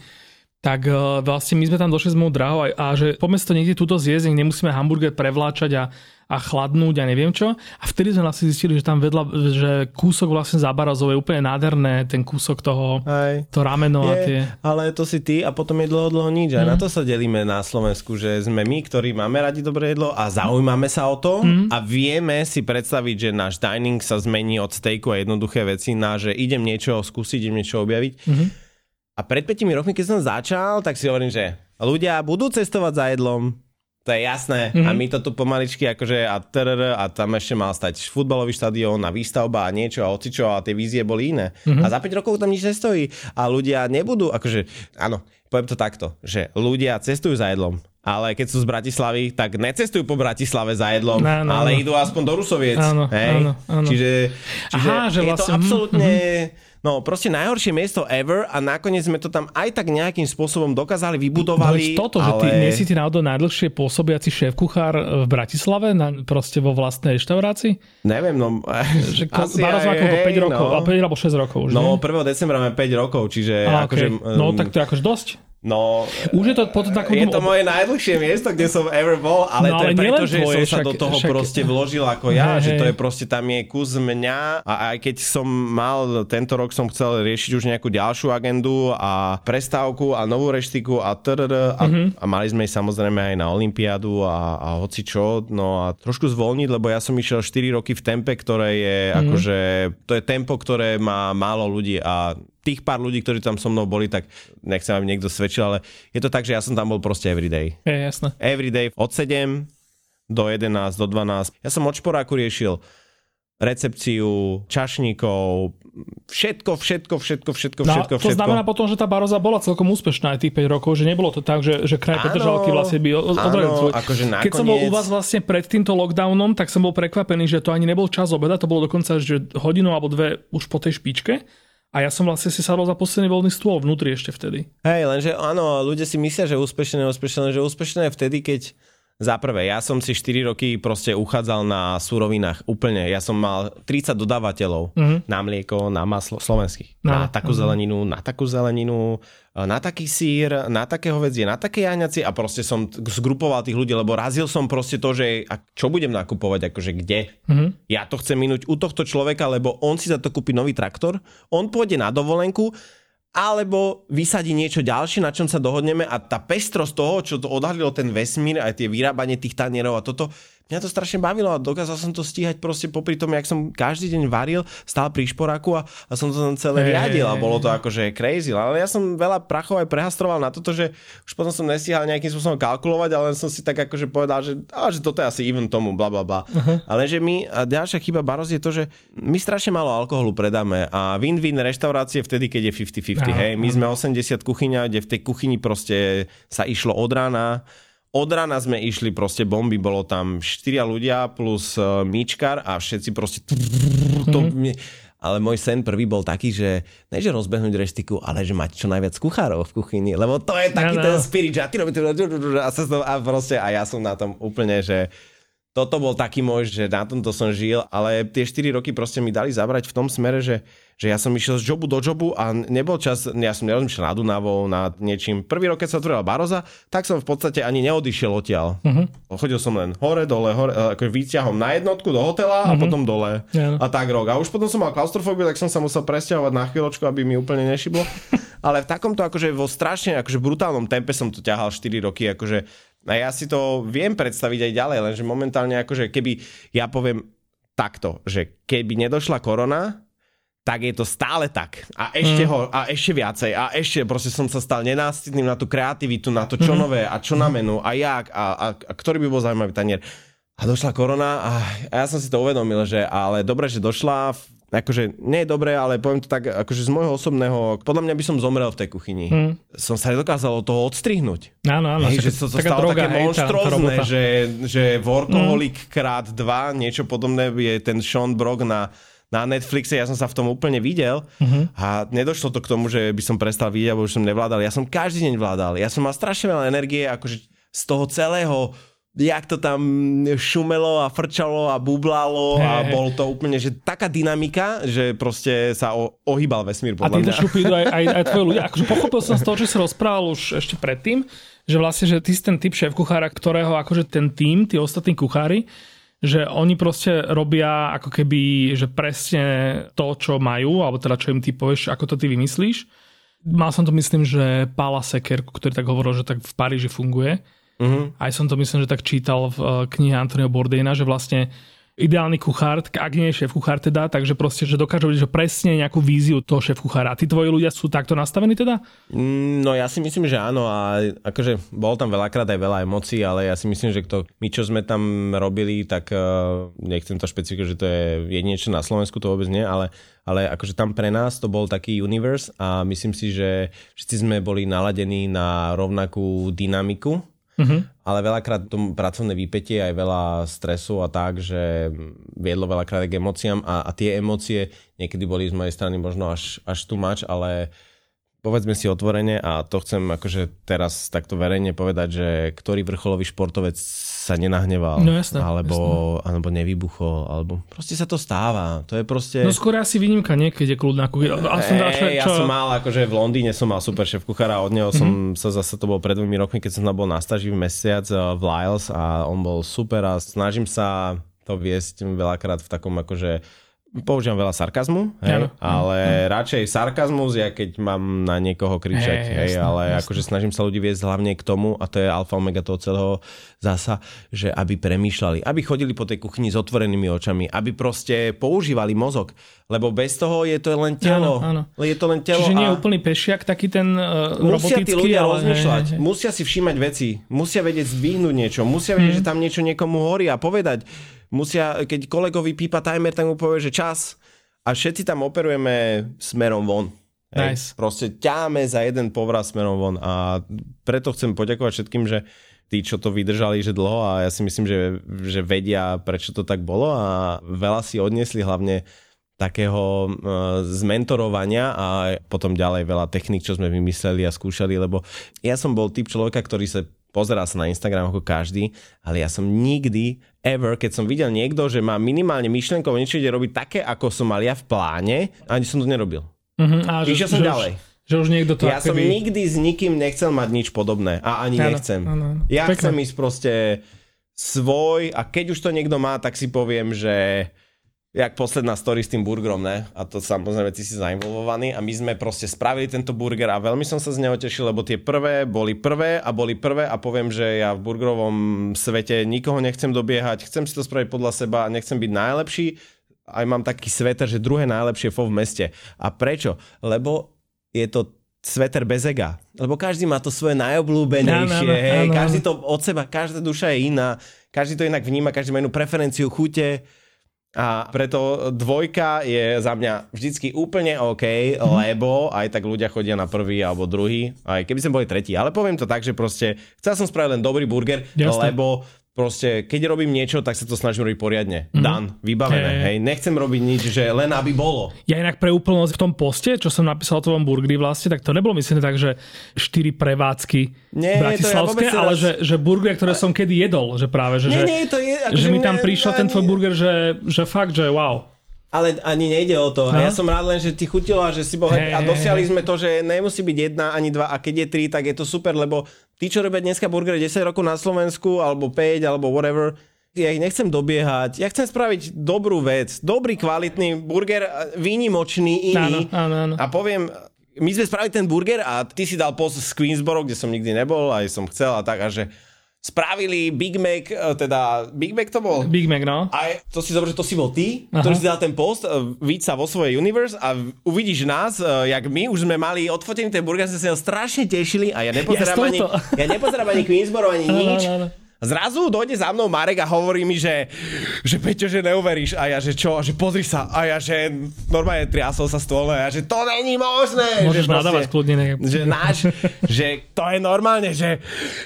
Tak uh, vlastne my sme tam došli s mojou drahou a, a že poďme to niekde túto zjesť, nemusíme hamburger prevláčať a, a chladnúť a neviem čo. A vtedy sme vlastne zistili, že tam vedľa, že kúsok vlastne zábarazov je úplne nádherné, ten kúsok toho, Aj. to rameno je, a tie... Ale to si ty a potom je dlho, dlho nič. Mm. A na mhm. to sa delíme na Slovensku, že sme my, ktorí máme radi dobré jedlo a zaujímame sa o to mm. a vieme si predstaviť, že náš dining sa zmení od stejku a jednoduché veci na, že idem niečo skúsiť, idem niečo objaviť. Mm-hmm a pred 5 rokmi, keď som začal, tak si hovorím, že ľudia budú cestovať za jedlom, to je jasné. Mm-hmm. A my to tu pomaličky akože a trr, a tam ešte mal stať futbalový štadión a výstavba a niečo a ocičo a tie vízie boli iné. Mm-hmm. A za 5 rokov tam nič nestojí. A ľudia nebudú, akože, áno, poviem to takto, že ľudia cestujú za jedlom, ale keď sú z Bratislavy, tak necestujú po Bratislave za jedlom, No, no, ale no. idú aspoň do Rusoviec. Áno, hej? áno, áno. Čiže, čiže Aha, že je to vlastne- absolútne... No, proste najhoršie miesto ever a nakoniec sme to tam aj tak nejakým spôsobom dokázali, No vybudovali. veď toto, že ty nie si ty náhodou najdlhšie pôsobiaci šéf-kuchár v Bratislave, na, proste vo vlastnej reštaurácii? Neviem, no... Že asi aj, koľko, 5 hej, rokov, no. a 5 alebo 6 rokov, že? No, 1. decembra máme 5 rokov, čiže a, akože... okay. No, tak to je akože dosť. No, Už je to potom takom... je to moje najdlhšie miesto, kde som ever bol, ale No, to je preto, že tvoje, som sa však- do toho však- proste vložil ako ja, Hej, že to je proste tam je kus mňa a aj keď som mal, tento rok som chcel riešiť už nejakú ďalšiu agendu a prestávku a novú reštiku a trr a, Mhm. a mali sme samozrejme aj na Olympiádu a, a hoci čo, no a trošku zvolniť, lebo ja som išiel 4 roky v tempe, ktoré je Mhm. akože, to je tempo, ktoré má málo ľudí a tých pár ľudí, ktorí tam so mnou boli, tak nechcem, aby niekto svedčil, ale je to tak, že ja som tam bol proste everyday. Je, jasné. Everyday od 7 do 11, do 12. Ja som od šporáku riešil recepciu, čašníkov, všetko, všetko, všetko, všetko, No, všetko, to všetko. znamená potom, že tá Baroza bola celkom úspešná aj tých 5 rokov, že nebolo to tak, že, že kraj Petržalky vlastne by odradil. akože Keď som bol u nakoniec- vás vlastne pred týmto lockdownom, tak som bol prekvapený, že to ani nebol čas obeda, to bolo dokonca že hodinu alebo dve už po tej špičke. A ja som vlastne si sadol za posledný voľný stôl vnútri ešte vtedy. Hej, lenže áno, ľudia si myslia, že úspešné je úspešné, že úspešné je vtedy, keď za prvé, ja som si 4 roky proste uchádzal na surovinách úplne. Ja som mal 30 dodávateľov Mhm. na mlieko, na maslo slovenských. No, Na takú zeleninu, na takú zeleninu, na taký sír, na také hovedzie, na také jaňaci a proste som zgrupoval tých ľudí, lebo razil som proste to, že a čo budem nakupovať, akože kde. Mhm. Ja to chcem minúť u tohto človeka, lebo on si za to kúpi nový traktor, on pôjde na dovolenku, alebo vysadí niečo ďalšie, na čom sa dohodneme a tá pestrosť toho, čo to odhalilo ten vesmír, aj tie vyrábanie tých tanierov a toto, mňa to strašne bavilo a dokázal som to stíhať proste popri tom, jak som každý deň varil, stál pri šporáku a, a som to tam celé Hej, riadil a bolo to akože crazy, ale ja som veľa prachov aj prehastroval na toto, že už potom som nestíhal nejakým spôsobom kalkulovať, ale som si tak akože povedal, že, á, že toto je asi even tomu, bla bla bla. Uh-huh. Ale že my, a ďalšia chyba Baros je to, že my strašne málo alkoholu predáme a win-win reštaurácie vtedy, keď je 50-50, Áno, hej, my sme 80 kuchyňa, kde v tej kuchyni proste sa išlo od rána, od rána sme išli proste bomby, bolo tam štyria ľudia plus uh, míčkar a všetci proste... To, ale môj sen prvý bol taký, že ne že rozbehnúť reštiku, ale že mať čo najviac kuchárov v kuchyni, lebo to je taký Áno. ten spirit, že a ty robíš a, sa a proste a ja som na tom úplne, že toto bol taký môj, že na tomto som žil, ale tie 4 roky proste mi dali zabrať v tom smere, že, že ja som išiel z jobu do jobu a nebol čas, ja som nerozmýšľal nad Dunavou, nad niečím. Prvý rok, keď sa otvorila Baroza, tak som v podstate ani neodišiel odtiaľ. Uh-huh. Chodil som len hore, dole, hore, ako výťahom na jednotku do hotela a potom dole. Áno. A tak rok. A už potom som mal klaustrofóbiu, tak som sa musel presťahovať na chvíľočku, aby mi úplne nešiblo. Ale v takomto akože vo strašne akože brutálnom tempe som to ťahal 4 roky, akože a ja si to viem predstaviť aj ďalej, lenže momentálne akože keby ja poviem takto, že keby nedošla korona, tak je to stále tak. A ešte Mm. ho, a ešte viacej. A ešte proste som sa stal nenástidným na tú kreativitu, na to čo nové a čo na menu a jak a, a, a ktorý by bol zaujímavý tanier. A došla korona a, a ja som si to uvedomil, že ale dobre, že došla, akože nie je dobré, ale poviem to tak, akože z môjho osobného, podľa mňa by som zomrel v tej kuchyni. Mm. Som sa nedokázal od toho odstrihnúť. Áno, áno. Hej, že to, to stalo droga, také robota. že, že workoholik krát dva, niečo podobné je ten Sean Brock na, na Netflixe, ja som sa v tom úplne videl Mhm. a nedošlo to k tomu, že by som prestal vidieť, alebo už som nevládal. Ja som každý deň vládal. Ja som mal strašne veľa energie, akože z toho celého jak to tam šumelo a frčalo a bublalo a bol to úplne, že taká dynamika, že proste sa o, ohýbal vesmír A podľa mňa. šupy idú aj, aj, aj tvoji ľudia. Akože pochopil som z toho, čo si rozprával už ešte predtým, že vlastne, že ty si ten typ šéf kuchára, ktorého akože ten tým, tí ostatní kuchári, že oni proste robia ako keby, že presne to, čo majú, alebo teda čo im ty povieš, ako to ty vymyslíš. Mal som to myslím, že Pála Seker, ktorý tak hovoril, že tak v Paríži funguje. Mhm. Aj som to myslím, že tak čítal v eh, knihe Antonio Bourdaina, že vlastne ideálny kuchár, ak nie je šéf kuchár teda, takže proste, že dokáže robiť že presne nejakú víziu toho šéf kuchára. A tí tvoji ľudia sú takto nastavení teda? Mm, No ja si myslím, že áno a akože bol tam veľakrát aj veľa emócií, ale ja si myslím, že to, my čo sme tam robili, tak uh, nechcem to špecifikovať, že to je jedinečné na Slovensku, to vôbec nie, ale, ale akože tam pre nás to bol taký universe a myslím si, že všetci sme boli naladení na rovnakú dynamiku uh-huh. ale veľakrát tomu pracovné výpetie aj veľa stresu a tak, že viedlo veľakrát k emóciám a, a tie emócie niekedy boli z mojej strany možno až, až too much, ale povedzme si otvorene a to chcem akože teraz takto verejne povedať, že ktorý vrcholový športovec sa nenahneval, no, jasné, alebo, jasné. alebo nevybuchol, alebo proste sa to stáva. To je proste... No skôr asi výnimka niekedy kľudná kuchyňa. Hey, ja som mal, akože v Londýne som mal super šéf kuchára, od neho mm-hmm. som sa zase, to bol pred dvomi rokmi, keď som tam bol na staži v mesiac eh, v Lyles a on bol super a snažím sa to viesť veľakrát v takom akože používam veľa sarkazmu, hej, ja, ale ja. radšej sarkazmus, ja keď mám na niekoho kričať, hej, hej jasné, ale jasné. akože snažím sa ľudí viesť hlavne k tomu, a to je alfa omega toho celého zasa, že aby premýšľali, aby chodili po tej kuchyni s otvorenými očami, aby proste používali mozog, lebo bez toho je to len telo. Áno, áno. Je to len telo Čiže a... nie je úplný pešiak, taký ten uh, musia robotický, tí ľudia ale... rozmýšľať, hej, hej. musia si všímať veci, musia vedieť zdvihnúť niečo, musia vedieť, hmm. že tam niečo niekomu horí a povedať, musia, keď kolegovi pípa timer, tak mu povie, že čas a všetci tam operujeme smerom von. Hej. Nice. Proste ťáme za jeden povraz smerom von a preto chcem poďakovať všetkým, že tí, čo to vydržali, že dlho a ja si myslím, že, že vedia, prečo to tak bolo a veľa si odniesli hlavne takého uh, zmentorovania a potom ďalej veľa technik, čo sme vymysleli a skúšali, lebo ja som bol typ človeka, ktorý sa pozerá sa na Instagram ako každý, ale ja som nikdy, ever, keď som videl niekto, že má minimálne myšlenkov niečo ide robiť také, ako som mal ja v pláne, ani som to nerobil. Uh-huh, a Išiel som že ďalej. Už, že už niekto to Ja som by... nikdy s nikým nechcel mať nič podobné a ani ano, nechcem. Ano, ano. Ja Pekne. chcem ísť proste svoj a keď už to niekto má, tak si poviem, že jak posledná story s tým burgerom, ne? A to samozrejme ty si zainvolvovaný a my sme proste spravili tento burger a veľmi som sa z neho tešil, lebo tie prvé boli prvé a boli prvé a poviem, že ja v burgerovom svete nikoho nechcem dobiehať, chcem si to spraviť podľa seba, nechcem byť najlepší, aj mám taký sveter, že druhé najlepšie fo v meste. A prečo? Lebo je to sveter bez ega. Lebo každý má to svoje najobľúbenejšie, no, no, hej, každý to od seba, každá duša je iná, každý to inak vníma, každý má inú preferenciu, chute, a preto dvojka je za mňa vždycky úplne OK, mm-hmm. lebo aj tak ľudia chodia na prvý alebo druhý, aj keby sme boli tretí. Ale poviem to tak, že proste chcel som spraviť len dobrý burger, Jasne. lebo proste, keď robím niečo, tak sa to snažím robiť poriadne. Mm-hmm. Dan, vybavené. Hey. Hej, nechcem robiť nič, že len aby bolo. Ja inak pre úplnosť v tom poste, čo som napísal o tom burgeri vlastne, tak to nebolo myslené tak, že štyri prevádzky nie, bratislavské, ja ale že, že burgery, ktoré som kedy jedol, že práve, že, nie, nie, to je, že, že mi tam prišiel ten tvoj burger, že, že fakt, že wow. Ale ani nejde o to. No? A ja som rád len, že ti chutilo a že si bol hey, a dosiahli sme to, že nemusí byť jedna ani dva a keď je tri, tak je to super, lebo tí, čo robia dneska burgery 10 rokov na Slovensku alebo 5 alebo whatever, ja ich nechcem dobiehať, ja chcem spraviť dobrú vec, dobrý kvalitný burger, výnimočný, iný. Áno, áno, áno. A poviem, my sme spravili ten burger a ty si dal post z Queensboro, kde som nikdy nebol, aj som chcel a tak a že spravili Big Mac, e, teda Big Mac to bol? Big Mac, no. A to si zober, že to si bol ty, Aha. ktorý si dal ten post, e, víc sa vo svojej universe a uvidíš nás, e, jak my už sme mali odfotený ten burger, sme sa strašne tešili a ja nepozerám ja ani, ja nepozerám ani Queensboro, ani nič. No, no, no. Zrazu dojde za mnou Marek a hovorí mi, že, že Peťo, že neuveríš. A ja, že čo? A že pozri sa. A ja, že normálne triasol sa stôl. A ja, že to není možné. Môžeš že nadávať kľudne. Že náš, že to je normálne, že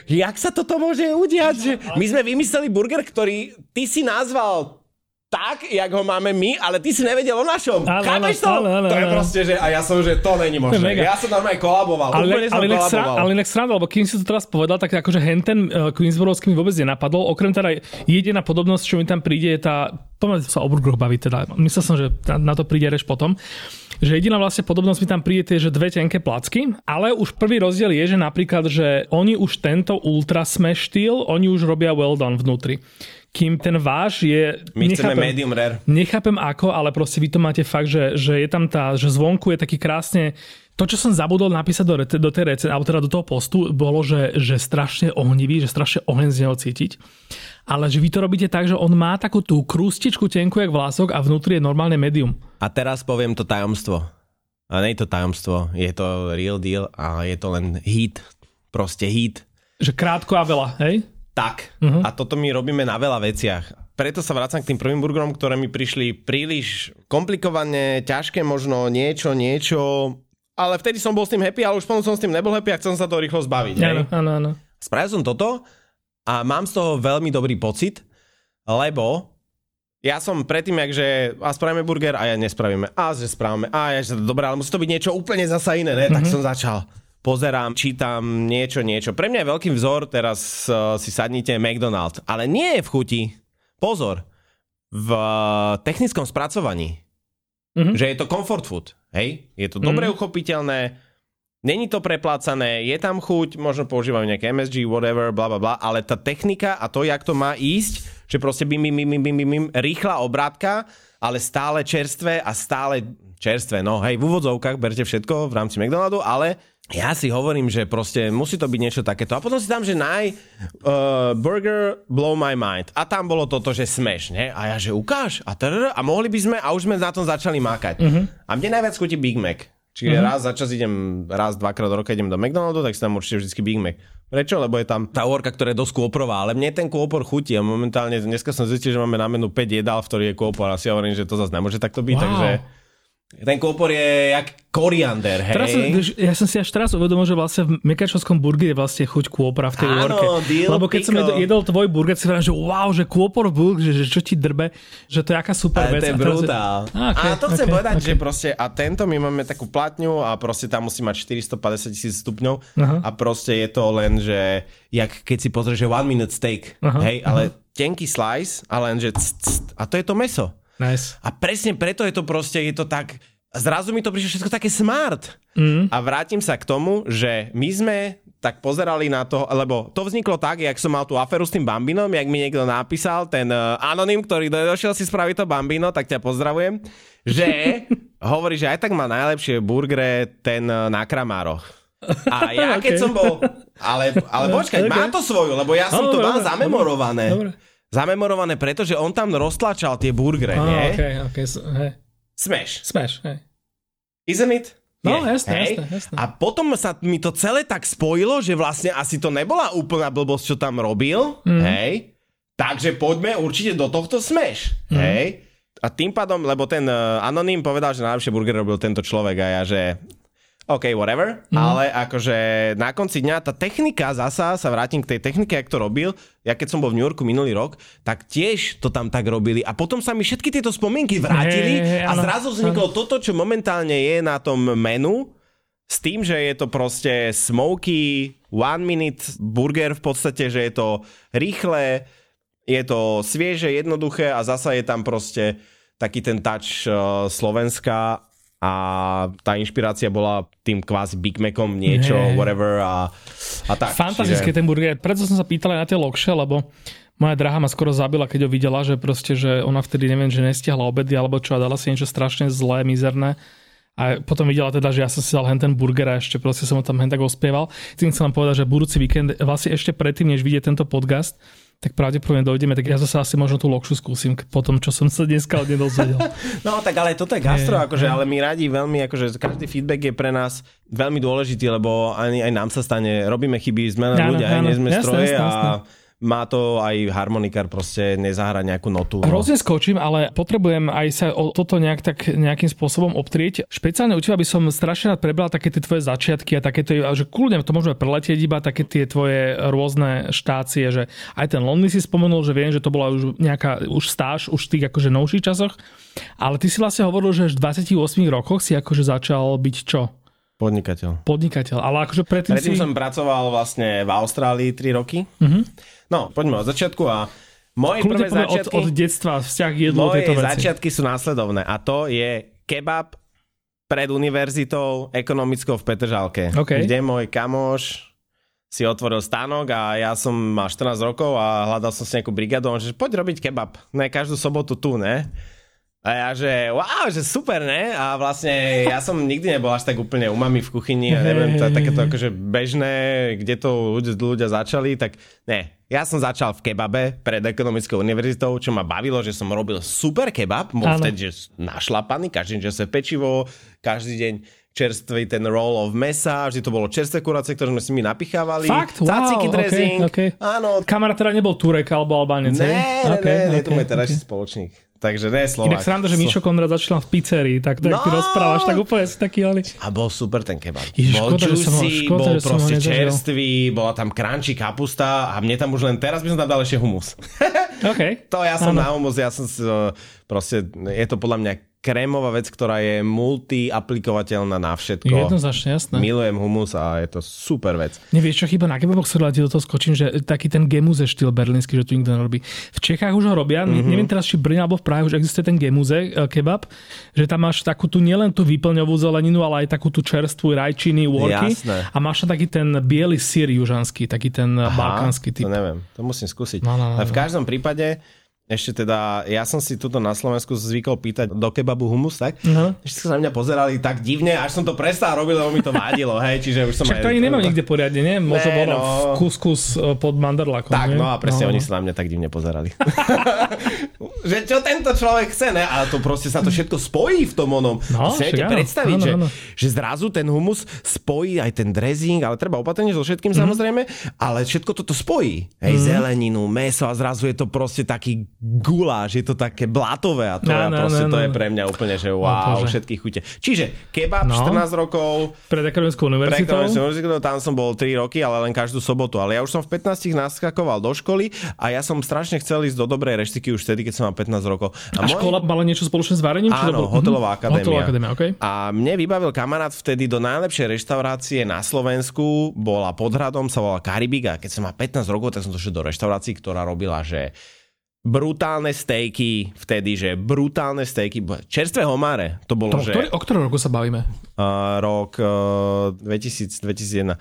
jak sa toto môže udiať? Že my sme vymysleli burger, ktorý ty si nazval tak, jak ho máme my, ale ty si nevedel o našom. Áno, Chápeš to? Áno, áno, to je proste, že a ja som, že to není možné. Ja som normálne kolaboval. Ale, úplne som ale, kolaboval. Sra, ale inak sranda, lebo kým si to teraz povedal, tak akože henten uh, Queensborovský mi vôbec nenapadol. Okrem teda jediná podobnosť, čo mi tam príde, je tá, poďme sa o burgeroch baviť teda. Myslel som, že na to príde reč potom že jediná vlastne podobnosť mi tam príde, je, že dve tenké placky, ale už prvý rozdiel je, že napríklad, že oni už tento ultra smash štýl, oni už robia well done vnútri kým ten váš je... My nechápem, chceme medium rare. Nechápem ako, ale proste vy to máte fakt, že, že je tam tá, že zvonku je taký krásne... To, čo som zabudol napísať do, do tej rece, alebo teda do toho postu, bolo, že, že strašne ohnivý, že strašne oheň z neho cítiť. Ale že vy to robíte tak, že on má takú tú krústičku tenku jak vlások a vnútri je normálne medium. A teraz poviem to tajomstvo. A nie je to tajomstvo, je to real deal a je to len hit. Proste hit. Že krátko a veľa, hej? Tak. Uh-huh. A toto my robíme na veľa veciach. Preto sa vracam k tým prvým burgerom, ktoré mi prišli príliš komplikované, ťažké možno, niečo, niečo. Ale vtedy som bol s tým happy, ale už potom som s tým nebol happy a chcem sa to rýchlo zbaviť. Áno, áno, áno. Spravil som toto a mám z toho veľmi dobrý pocit, lebo ja som predtým, že a spravíme burger a ja nespravíme. A že spravíme. A ja že dobré, ale musí to byť niečo úplne zasa iné, ne? Mm-hmm. Tak som začal. Pozerám, čítam niečo, niečo. Pre mňa je veľký vzor, teraz uh, si sadnite McDonald's. Ale nie je v chuti. Pozor. V uh, technickom spracovaní. Mm-hmm. Že je to comfort food. Hej? Je to mm-hmm. dobre uchopiteľné, Není to preplácané, je tam chuť, možno používajú nejaké MSG, whatever, bla bla bla, ale tá technika a to, jak to má ísť, že proste bim, bim, bim, bim, bim, bim, rýchla obrátka, ale stále čerstvé a stále čerstvé. No hej, v úvodzovkách berte všetko v rámci McDonaldu, ale ja si hovorím, že proste musí to byť niečo takéto. A potom si tam, že naj uh, burger blow my mind. A tam bolo toto, že smash, ne? A ja, že ukáž. A, a mohli by sme, a už sme na tom začali mákať. Uh-huh. A mne najviac chutí Big Mac. Čiže mm-hmm. raz za čas idem, raz, dvakrát do roka idem do McDonaldu, tak si tam určite vždy Big Mac. Prečo? Lebo je tam tá orka, ktorá je dosť kôprová, ale mne ten kôpor chutí a momentálne dneska som zistil, že máme na menu 5 jedál, v ktorých je kôpor a si hovorím, že to zase nemôže takto byť, wow. takže ten kôpor je jak koriander, hej. Teraz ja som si až teraz uvedomil, že vlastne v mekačovskom burgeri je vlastne chuť kôpora v tej Áno, úorke. Lebo keď pickle. som jedol, tvoj burger, si hovorím, že wow, že kôpor v že, že čo ti drbe, že to je aká super Ale vec. to je brutál. Je... A, okay, a to chcem okay, povedať, okay. že proste, a tento my máme takú platňu a proste tam musí mať 450 tisíc stupňov uh-huh. a proste je to len, že jak keď si pozrieš, že one minute steak, uh-huh, hej, ale uh-huh. tenký slice a len, že c, c, a to je to meso. Nice. A presne preto je to proste, je to tak, zrazu mi to prišlo všetko také smart. Mm. A vrátim sa k tomu, že my sme tak pozerali na to, lebo to vzniklo tak, jak som mal tú aferu s tým Bambinom, jak mi niekto napísal, ten uh, anonym, ktorý došiel si spraviť to Bambino, tak ťa pozdravujem, že hovorí, že aj tak má najlepšie burgere ten uh, na Kramároch. A ja okay. keď som bol... Ale, ale počkaj, okay. má to svoju, lebo ja som oh, to mal dobre, zamemorované. Dobre. Zamemorované, pretože on tam roztlačal tie burgere, oh, nie? Okay, okay, so, hey. Smash. Smash, hej. Isn't it? No, je, jasné, hej? jasné, jasné. A potom sa mi to celé tak spojilo, že vlastne asi to nebola úplná blbosť, čo tam robil, mm. hej? Takže poďme určite do tohto Smash, mm. hej? A tým pádom, lebo ten uh, anonym povedal, že najlepšie burger robil tento človek a ja, že OK, whatever, mm. ale akože na konci dňa tá technika zasa, sa vrátim k tej technike, jak to robil, ja keď som bol v New Yorku minulý rok, tak tiež to tam tak robili. A potom sa mi všetky tieto spomienky vrátili hey, a zrazu vzniklo toto, čo momentálne je na tom menu, s tým, že je to proste smoky, one minute burger v podstate, že je to rýchle, je to svieže, jednoduché a zasa je tam proste taký ten touch uh, Slovenska a tá inšpirácia bola tým kvázi Big Macom niečo, hey. whatever a, a tak. Fantastický čiže... ten burger. Preto som sa pýtal aj na tie lokše, lebo moja drahá ma skoro zabila, keď ho videla, že proste, že ona vtedy neviem, že nestiahla obedy alebo čo a dala si niečo strašne zlé, mizerné. A potom videla teda, že ja som si dal hen ten burger a ešte proste som ho tam hen tak ospieval. Tým chcem vám povedať, že budúci víkend, vlastne ešte predtým, než vidie tento podcast, tak pravdepodobne dojdeme, tak ja zase asi možno tú lokšu skúsim po tom, čo som sa dneska od nej dozvedel. no tak ale toto je gastro, je, akože, je. ale my radi veľmi, akože každý feedback je pre nás veľmi dôležitý, lebo aj, aj nám sa stane, robíme chyby, sme len ľudia, aj nie sme stroje jasne, jasne. a má to aj harmonikár proste nezahra nejakú notu. No. Hrozne skočím, ale potrebujem aj sa o toto nejak, tak, nejakým spôsobom obtrieť. Špeciálne u teba by som strašne rád prebral také tie tvoje začiatky a také tie, že kľudne to môžeme preletieť iba také tie tvoje rôzne štácie, že aj ten Lonely si spomenul, že viem, že to bola už nejaká už stáž, už v tých akože novších časoch, ale ty si vlastne hovoril, že v 28 rokoch si akože začal byť čo? Podnikateľ. Podnikateľ, ale akože predtým, predtým si... som pracoval vlastne v Austrálii 3 roky. Uh-huh. No, poďme od začiatku a moje Kľudne prvé začiatky... Od, od detstva, vzťah moje tieto veci. začiatky sú následovné a to je kebab pred univerzitou ekonomickou v Petržalke, okay. kde môj kamoš si otvoril stánok a ja som mal 14 rokov a hľadal som si nejakú brigádu a on že poď robiť kebab. Ne, každú sobotu tu, ne? A ja, že wow, že super, ne? A vlastne ja som nikdy nebol až tak úplne umami v kuchyni a neviem, to, takéto akože bežné, kde to ľudia, ľudia začali, tak ne. Ja som začal v kebabe pred ekonomickou univerzitou, čo ma bavilo, že som robil super kebab, bol vtedy, že našlapaný, každý deň čerstvé pečivo, každý deň čerstvý ten roll of mesa, vždy to bolo čerstvé kuracie, ktoré sme si my napichávali. Fakt? Wow, dressing. Okay, okay. Áno. Kamera teda nebol Turek alebo Albánec, Ne, ne, okay, ne, ne, okay, to je teraz okay. spoločník takže ne Slovak. Inak sranda, že Mišo Konrad začal v pizzerii, tak tak no. ty rozprávaš, tak úplne si taký ale... A bol super ten kebab. Ježiš, bol škoda, juicy, škoda, bol proste čerstvý, bola tam crunchy kapusta a mne tam už len teraz by som tam dal ešte humus. OK. to ja som Áno. na humus, ja som si, eh, proste, je to podľa mňa krémová vec, ktorá je multi-aplikovateľná na všetko. Jednoznačne, jasné. Milujem humus a je to super vec. Nevieš, čo chyba na kebaboch, ti do toho skočím, že taký ten gemuze štýl berlínsky, že tu nikto nerobí. V Čechách už ho robia, mm-hmm. neviem teraz, či Brne alebo v Prahe už existuje ten gemuze e, kebab, že tam máš takú tu nielen tú výplňovú zeleninu, ale aj takú tú čerstvú rajčiny, úorky Jasné. a máš tam taký ten biely sír južanský, taký ten Aha, balkánsky typ. To neviem, to musím skúsiť. No, no, no, Ale v no. každom prípade, ešte teda, ja som si tuto na Slovensku zvykol pýtať do kebabu humus, tak? No. Ešte sa na mňa pozerali tak divne, až som to prestal robiť, lebo mi to vadilo, hej, čiže už som Však to ani nemám nikde poriadne, nie? Možno Ne, bolo no. kuskus e, pod mandarlakom. Tak, nie? no a presne oni sa na mňa tak divne pozerali. že čo tento človek chce, ne? A to proste sa to všetko spojí v tom onom. No, si viete predstaviť, áno, že, áno. že zrazu ten humus spojí aj ten dressing, ale treba opatrne so všetkým mm-hmm. samozrejme, ale všetko toto spojí. Hej, mm-hmm. zeleninu, meso a zrazu je to proste taký guláš, je to také blatové a to, No, ja no, proste, no, to no. je pre mňa úplne, že wow, Bože. všetky chute. Čiže kebab, No. 14 rokov, Pred akademickou univerzitou. ekonomickú univerzitu, tam som bol 3 roky, ale len každú sobotu. Ale ja už som v 15 naskakoval do školy a ja som strašne chcel ísť do dobrej reštiky už vtedy, keď som mal 15 rokov. A škola mala niečo spoločné s varením? či to Áno, bol- hotelová Mhm. akadémia. Hotelová akadémia, OK. A mne vybavil kamarát vtedy do najlepšej reštaurácie na Slovensku, bola pod hradom, sa volala Karibika. Keď som mal 15 rokov, tak som došiel do reštaurácií, ktorá robila, že brutálne stejky, vtedy, že brutálne stejky, čerstvé homáre, to bolo, To, že ktorý, o ktorom roku sa bavíme? uh, rok uh, 2000, 2001.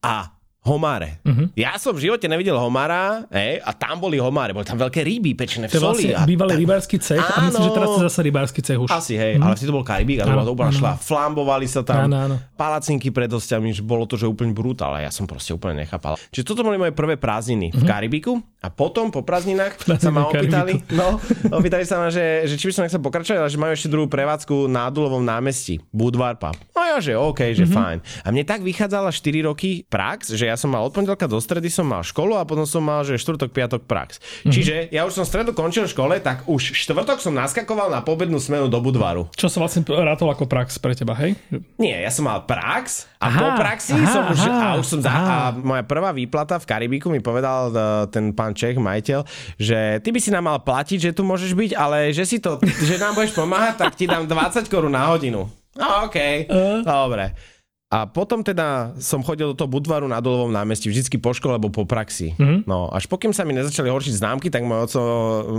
A homáre. Mhm. Uh-huh. Ja som v živote nevidel homára, hej, a tam boli homáre, boli tam veľké ryby pečené v To soli. vlastne a bývalý tam- rybársky cech a myslím, že teraz je zase rybársky cech už. Asi, hej, mm-hmm. ale vtedy to bol Karibík a to Áno, bola to úplná áno. šla. Flambovali sa tam, Áno, áno. palacinky pred hostiami, že bolo to, že úplne brutál a ja som proste úplne nechápal. Čiže toto boli moje prvé prázdniny v Karibiku a potom po prázdninách sa ma Mhm. Opýtali, no, opýtali sa ma, že, že či by som nechcel pokračovať, ale že majú ešte druhú prevádzku na Adulovom námestí, Budvar Pub. No ja, že OK, že Mhm. fajn. A mne tak vychádzala 4 roky prax, že ja som mal od pondelka do stredy som mal školu a potom som mal, že štvrtok, piatok prax. Mhm. Čiže ja už som stredu končil v škole, tak už štvrtok som naskakoval na pobednú smenu do Budvaru. Čo sa vlastne rátol ako prax pre teba, hej? Nie, ja som mal prax a Aha, po praxi aha, som už, aha, a už som za, a moja prvá výplata v Karibiku mi povedal uh, ten pán Čech, majiteľ, že ty by si nám mal platiť, že tu môžeš byť, ale že si to, že nám budeš pomáhať, tak ti dám 20 korún na hodinu. No OK, dobre. A potom teda som chodil do toho Budvaru na Dolovom námestí, vždycky po škole alebo po praxi. Mm-hmm. No, až pokým sa mi nezačali horšiť známky, tak môj oco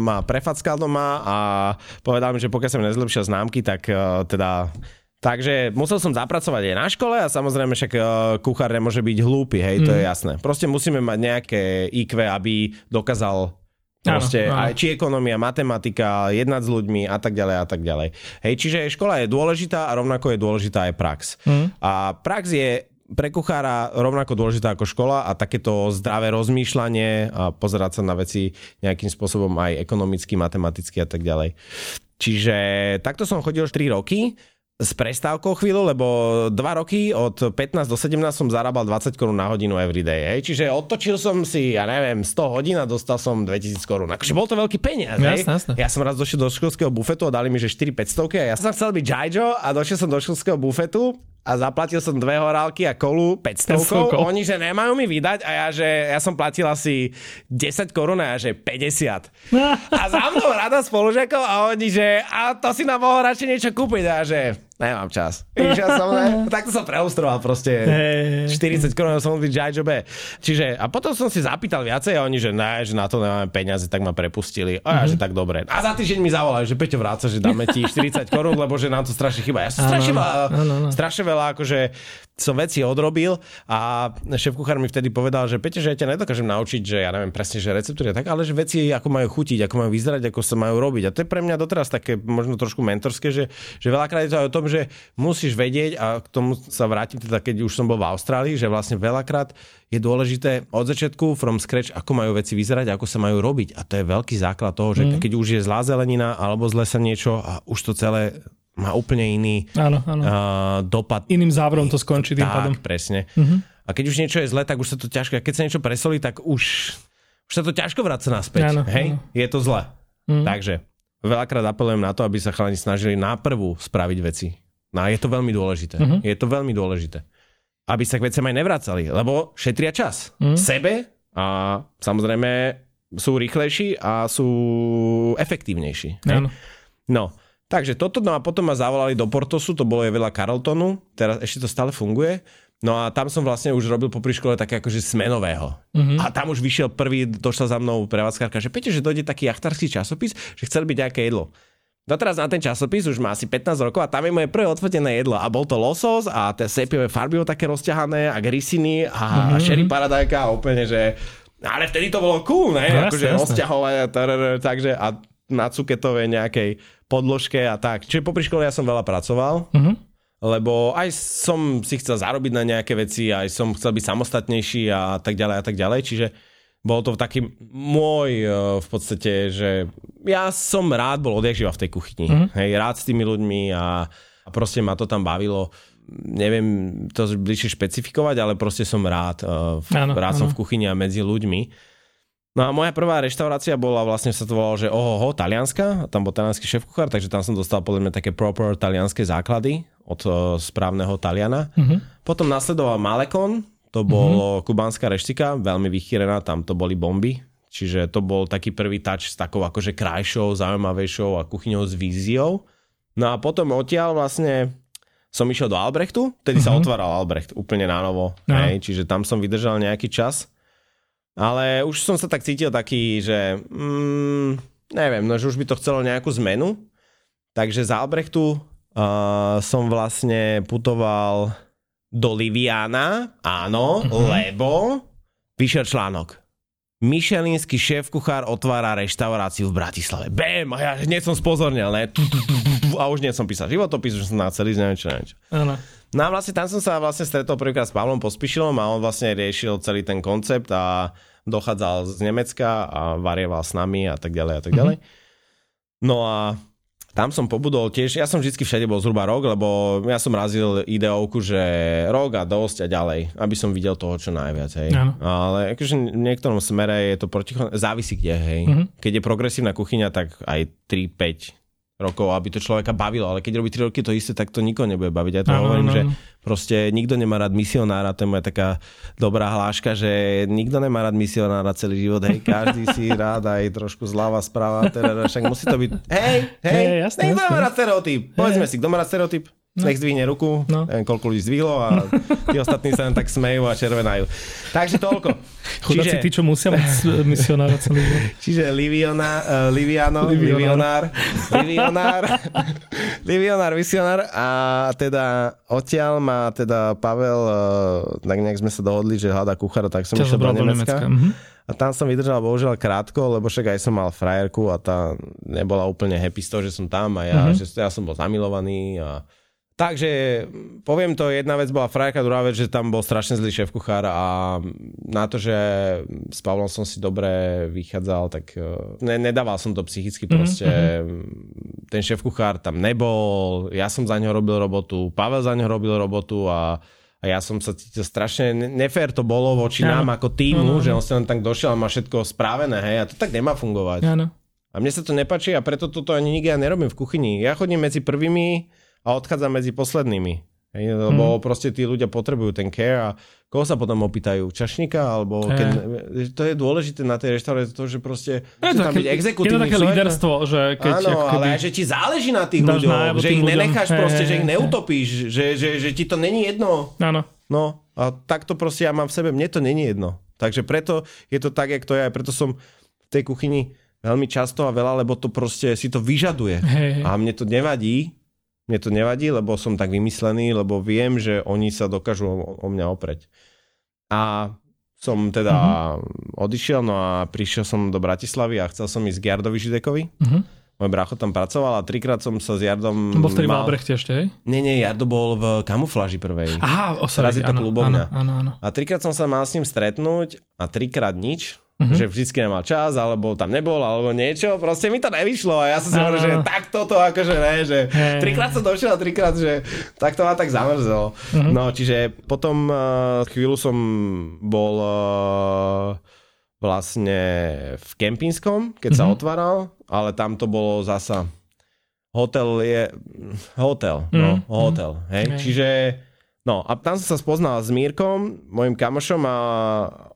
ma prefackal doma a povedal mi, že pokiaľ sa mi nezlepšia známky, tak uh, teda Takže musel som zapracovať aj na škole a samozrejme však uh, kuchár nemôže byť hlúpy, hej, to je jasné. Proste musíme mať nejaké IQ, aby dokázal proste Áno, áno. aj či ekonomia, matematika, jednať s ľuďmi a tak ďalej a tak ďalej. Hej, čiže škola je dôležitá a rovnako je dôležitá aj prax. Mm. A prax je pre kuchára rovnako dôležitá ako škola a takéto zdravé rozmýšľanie a pozerať sa na veci nejakým spôsobom aj ekonomicky, matematicky a tak ďalej. Čiže takto som chodil 3 roky s prestávkou chvíľu, lebo 2 roky od 15 do 17 som zarábal 20 korún na hodinu everyday. Hej. Čiže odtočil som si, ja neviem, 100 hodín a dostal som 2000 korún. Akože bol to veľký peniaz. hej. Jasné, jasné. Ja som raz došiel do školského bufetu a dali mi, že 4 500 a ja som chcel byť Jaijo a došiel som do školského bufetu a zaplatil som dve horálky a kolu 500 500. Oni, že nemajú mi vydať a ja, že ja som platil asi 10 korún a ja, že 50. A za mnou rada spolužiakov a oni, že a to si nám mohol radšej niečo kúpiť a ja, že nemám čas. Ja som, ne, takto som preustroval proste Hej. 40 korún som byť B. Čiže a potom som si zapýtal viacej a oni, že ne, že na to nemáme peniaze, tak ma prepustili. A ja, že tak dobre. A za týždeň mi zavolajú, že Peťo vráca, že dáme ti 40 korún, lebo že nám to strašne chýba. Ja som strašne strašne veľa akože som veci odrobil a šéf kuchár mi vtedy povedal, že Peťo, že ja ťa nedokážem naučiť, že ja neviem presne, že receptúry tak, ale že veci ako majú chutiť, ako majú vyzerať, ako sa majú robiť. A to je pre mňa doteraz také možno trošku mentorské, že, že veľakrát je to aj o tom, že musíš vedieť a k tomu sa vrátim teda, keď už som bol v Austrálii, že vlastne veľakrát je dôležité od začiatku from scratch, ako majú veci vyzerať, ako sa majú robiť. A to je veľký základ toho, že mm. keď už je zlá zelenina alebo zle sa niečo a už to celé má úplne iný Áno, áno. uh, dopad Iným závrom to skončí tým tak, pádom. presne. Uh-huh. A keď už niečo je zlé, tak už sa to ťažko, keď sa niečo presolí, tak už, už sa to ťažko vráca naspäť. Áno, hej? áno. Je to zlé. Uh-huh. Takže veľakrát apelujem na to, aby sa chalani snažili na prvú spraviť veci. No a je to veľmi dôležité. Uh-huh. Je to veľmi dôležité. Aby sa k veciam aj nevracali, lebo šetria čas. Uh-huh. Sebe a samozrejme sú rýchlejší a sú efektívnejší. Áno. No, takže toto, no a potom ma zavolali do Portosu, to bolo je veľa Carltonu, teraz ešte to stále funguje. No a tam som vlastne už robil po škole také akože smenového. Uh-huh. A tam už vyšiel prvý, došla za mnou prevádzkarka, že Peťo, že dojde taký jachtarský časopis, že chcel byť nejaké jedlo. No teraz na ten časopis už má asi 15 rokov a tam je moje prvé odfotené jedlo. A bol to losos a tie sepiové farby také rozťahané a grisiny a uh-huh. sherry paradajka a úplne, že... Ale vtedy to bolo cool, ne? No, akože rozťahové, takže a na cuketovej nejakej podložke a tak. Čiže po škole ja som veľa pracoval. Uh-huh lebo aj som si chcel zarobiť na nejaké veci, aj som chcel byť samostatnejší a tak ďalej a tak ďalej, čiže bol to taký môj e, v podstate, že ja som rád bol odjakživa v tej kuchyni. Mm-hmm. Hej, rád s tými ľuďmi a, a proste ma to tam bavilo. Neviem to bližšie špecifikovať, ale proste som rád. E, áno, rád áno. som v kuchyni a medzi ľuďmi. No a moja prvá reštaurácia bola vlastne sa to volalo, že ohoho, talianska, tam bol talianský šéf kuchár, takže tam som dostal podľa mňa také proper talianské základy od uh, správneho Taliana. Uh-huh. Potom nasledoval Malekon, to bolo uh-huh. kubánska reštika, veľmi vychýrená, tam to boli bomby, čiže to bol taký prvý touch s takou akože krajšou, zaujímavejšou a kuchyňou s víziou. No a potom odtiaľ vlastne som išiel do Albrechtu, tedy uh-huh. sa otváral Albrecht úplne na novo, uh-huh. hej, čiže tam som vydržal nejaký čas. Ale už som sa tak cítil taký, že mm, neviem, no, že už by to chcelo nejakú zmenu. Takže z Albrechtu uh, som vlastne putoval do Liviana, áno, mm-hmm. lebo píše článok. Michelinský šéf kuchár otvára reštauráciu v Bratislave. Bam! A ja hneď som spozornil, ne? A už nie som písal životopis, už som na celý neviem čo, neviem čo. Áno. No a vlastne tam som sa vlastne stretol prvýkrát s Pavlom Pospišilom a on vlastne riešil celý ten koncept a dochádzal z Nemecka a varieval s nami a tak ďalej a tak ďalej. Mm-hmm. No a tam som pobudol tiež, ja som vždy všade bol zhruba rok, lebo ja som razil ideovku, že rok a dosť a ďalej, aby som videl toho čo najviac, hej. Ano. Ale akože v niektorom smere je to protichodné, závisí kde, hej. Mm-hmm. Keď je progresívna kuchyňa, tak aj 3-5 rokov, aby to človeka bavilo, ale keď robí 3 roky to isté, tak to nikoho nebude baviť. Ja to ano, hovorím, ano. že proste nikto nemá rád misionára, to je moja taká dobrá hláška, že nikto nemá rád misionára celý život, hej, každý si rád aj trošku zľava, správa, teda však musí to byť, hej, hej, hey, jasne, nikto jasne. nemá rád stereotyp. Povedzme si, kto má rád stereotyp? No. Nech zdvihne ruku, no. neviem, koľko ľudí zdvihlo a tí ostatní sa len tak smejú a červenajú. Takže toľko. Chudáci tí, čo musia mať misionára celý život. Čiže Liviona, uh, Liviano, Livionár, Livionár, Livionár, misionár a teda odtiaľ má teda Pavel, uh, tak nejak sme sa dohodli, že hľadá kuchára, tak som išiel do Nemecka. Nemecka. Mhm. A tam som vydržal bohužiaľ krátko, lebo však aj som mal frajerku a tá nebola úplne happy z toho, že som tam a ja, mm-hmm. že ja som bol zamilovaný a Takže poviem to, jedna vec bola frajerka, druhá vec, že tam bol strašne zlý šéf kuchár a na to, že s Pavlom som si dobre vychádzal, tak e, ne, nedával som to psychicky mhm, proste. Mm-hmm. Ten šéf kuchár tam nebol, ja som za neho robil robotu, Pavel za neho robil robotu a a ja som sa cítil strašne nefér to bolo voči ano. nám ako týmu, ano, že on sa len tak došiel a má všetko správené, hej, a to tak nemá fungovať. Ano. A mne sa to nepáči a preto toto ani nikdy ja nerobím v kuchyni. Ja chodím medzi prvými a odchádza medzi poslednými. Hej, lebo hmm. proste tí ľudia potrebujú ten care a koho sa potom opýtajú? Čašníka? Alebo keď, to je dôležité na tej reštaurácii, to, že proste je to tam byť exekutívny Je to také líderstvo, že keď... Áno, ale aj, že ti záleží na tých ľuďoch, že ich ľuďom. nenecháš hey, proste, hey, že ich neutopíš, že, že, že ti to není jedno. Áno. No a takto proste ja mám v sebe, mne to není jedno. Takže preto je to tak, jak to je, a preto som v tej kuchyni veľmi často a veľa, lebo to proste si to vyžaduje. Hey, hey. A mne to nevadí, mne to nevadí, lebo som tak vymyslený, lebo viem, že oni sa dokážu o, o mňa opreť. A som teda uh-huh. odišiel, no a prišiel som do Bratislavy a chcel som ísť k Jardovi Židekovi. Uh-huh. Môj brácho tam pracoval a trikrát som sa s Jardom... To bol vtedy mal... Albrechte ešte, hej? Nie, nie, Jardo bol v kamufláži prvej. Aha, osady, áno, áno, áno, áno. A trikrát som sa mal s ním stretnúť a trikrát nič. Mm-hmm. Že vždycky nemal čas, alebo tam nebol, alebo niečo. Proste mi to nevyšlo a ja som si hovoril, že tak toto akože ne, že hey. trikrát som došiel a trikrát, že tak to ma tak zamrzelo. Mm-hmm. No, čiže potom uh, chvíľu som bol uh, vlastne v Kempinskom, keď mm-hmm. sa otváral, ale tam to bolo zasa hotel je hotel, mm, no, mhm. hotel, mm, hej, okay. čiže no a tam som sa spoznal s Mírkom, môjim kamošom a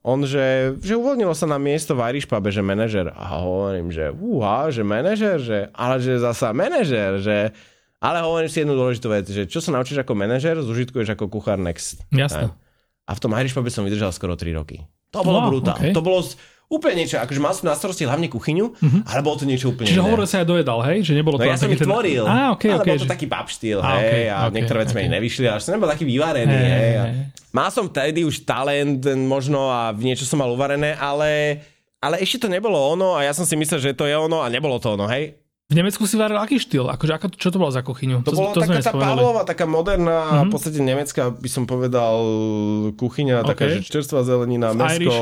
on, že, že uvoľnilo sa na miesto v Irish pube, že manažer a hovorím, že uha, že manažer, že, ale že zasa manažer, že ale hovorím si jednu dôležitú vec, že čo sa naučíš ako manažer, zužitkuješ ako kuchár next. Jasne. A v tom Irish pube som vydržal skoro 3 roky. To bolo wow, brutál. Okay. To bolo úplne niečo, akože mal som na starosti hlavne kuchyňu, uh-huh. ale bolo to niečo úplne Čiže hovoril sa aj dojedal, hej? Že nebolo no to ja som ich ten... tvoril, ah, okay, ale okay, bol to že... taký pub štýl, hej, okay, a okay, niektoré veci okay. mi nevyšli, ale som nebol taký vyvarený, hey, hej. A... Mal som tedy už talent možno a v niečo som mal uvarené, ale, ale ešte to nebolo ono a ja som si myslel, že to je ono a nebolo to ono, hej. V Nemecku si varil aký štýl? Akože, ako, čo to bolo za kuchyňu? To, to bola to taká tá Pavlova, taká moderná, mm-hmm. v podstate nemecká, by som povedal, kuchyňa, okay. taká, že čerstvá zelenina, mesko,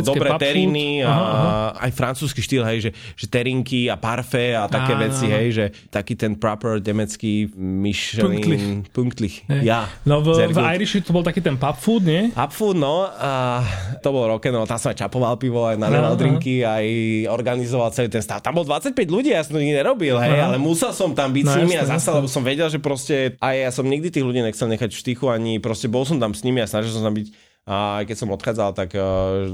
dobré teriny a aha, aha. aj francúzsky štýl, hej, že, že terinky a parfait a také á, veci, hej, že taký ten proper nemecký Michelin, punktlich. Ja, no v, v Irishi to bol taký ten pub food, nie? Pub food, no, a to bol rock'n'roll, tam som aj čapoval pivo, aj nalieval drinky, aj organizoval celý ten stav. Tam bol 25 ľudí, ja som to nikdy nerobil, hej, no. ale musel som tam byť no, s nimi jasne, a zase, lebo som vedel, že proste aj ja som nikdy tých ľudí nechcel nechať v štychu, ani proste bol som tam s nimi a snažil som tam byť a keď som odchádzal, tak uh,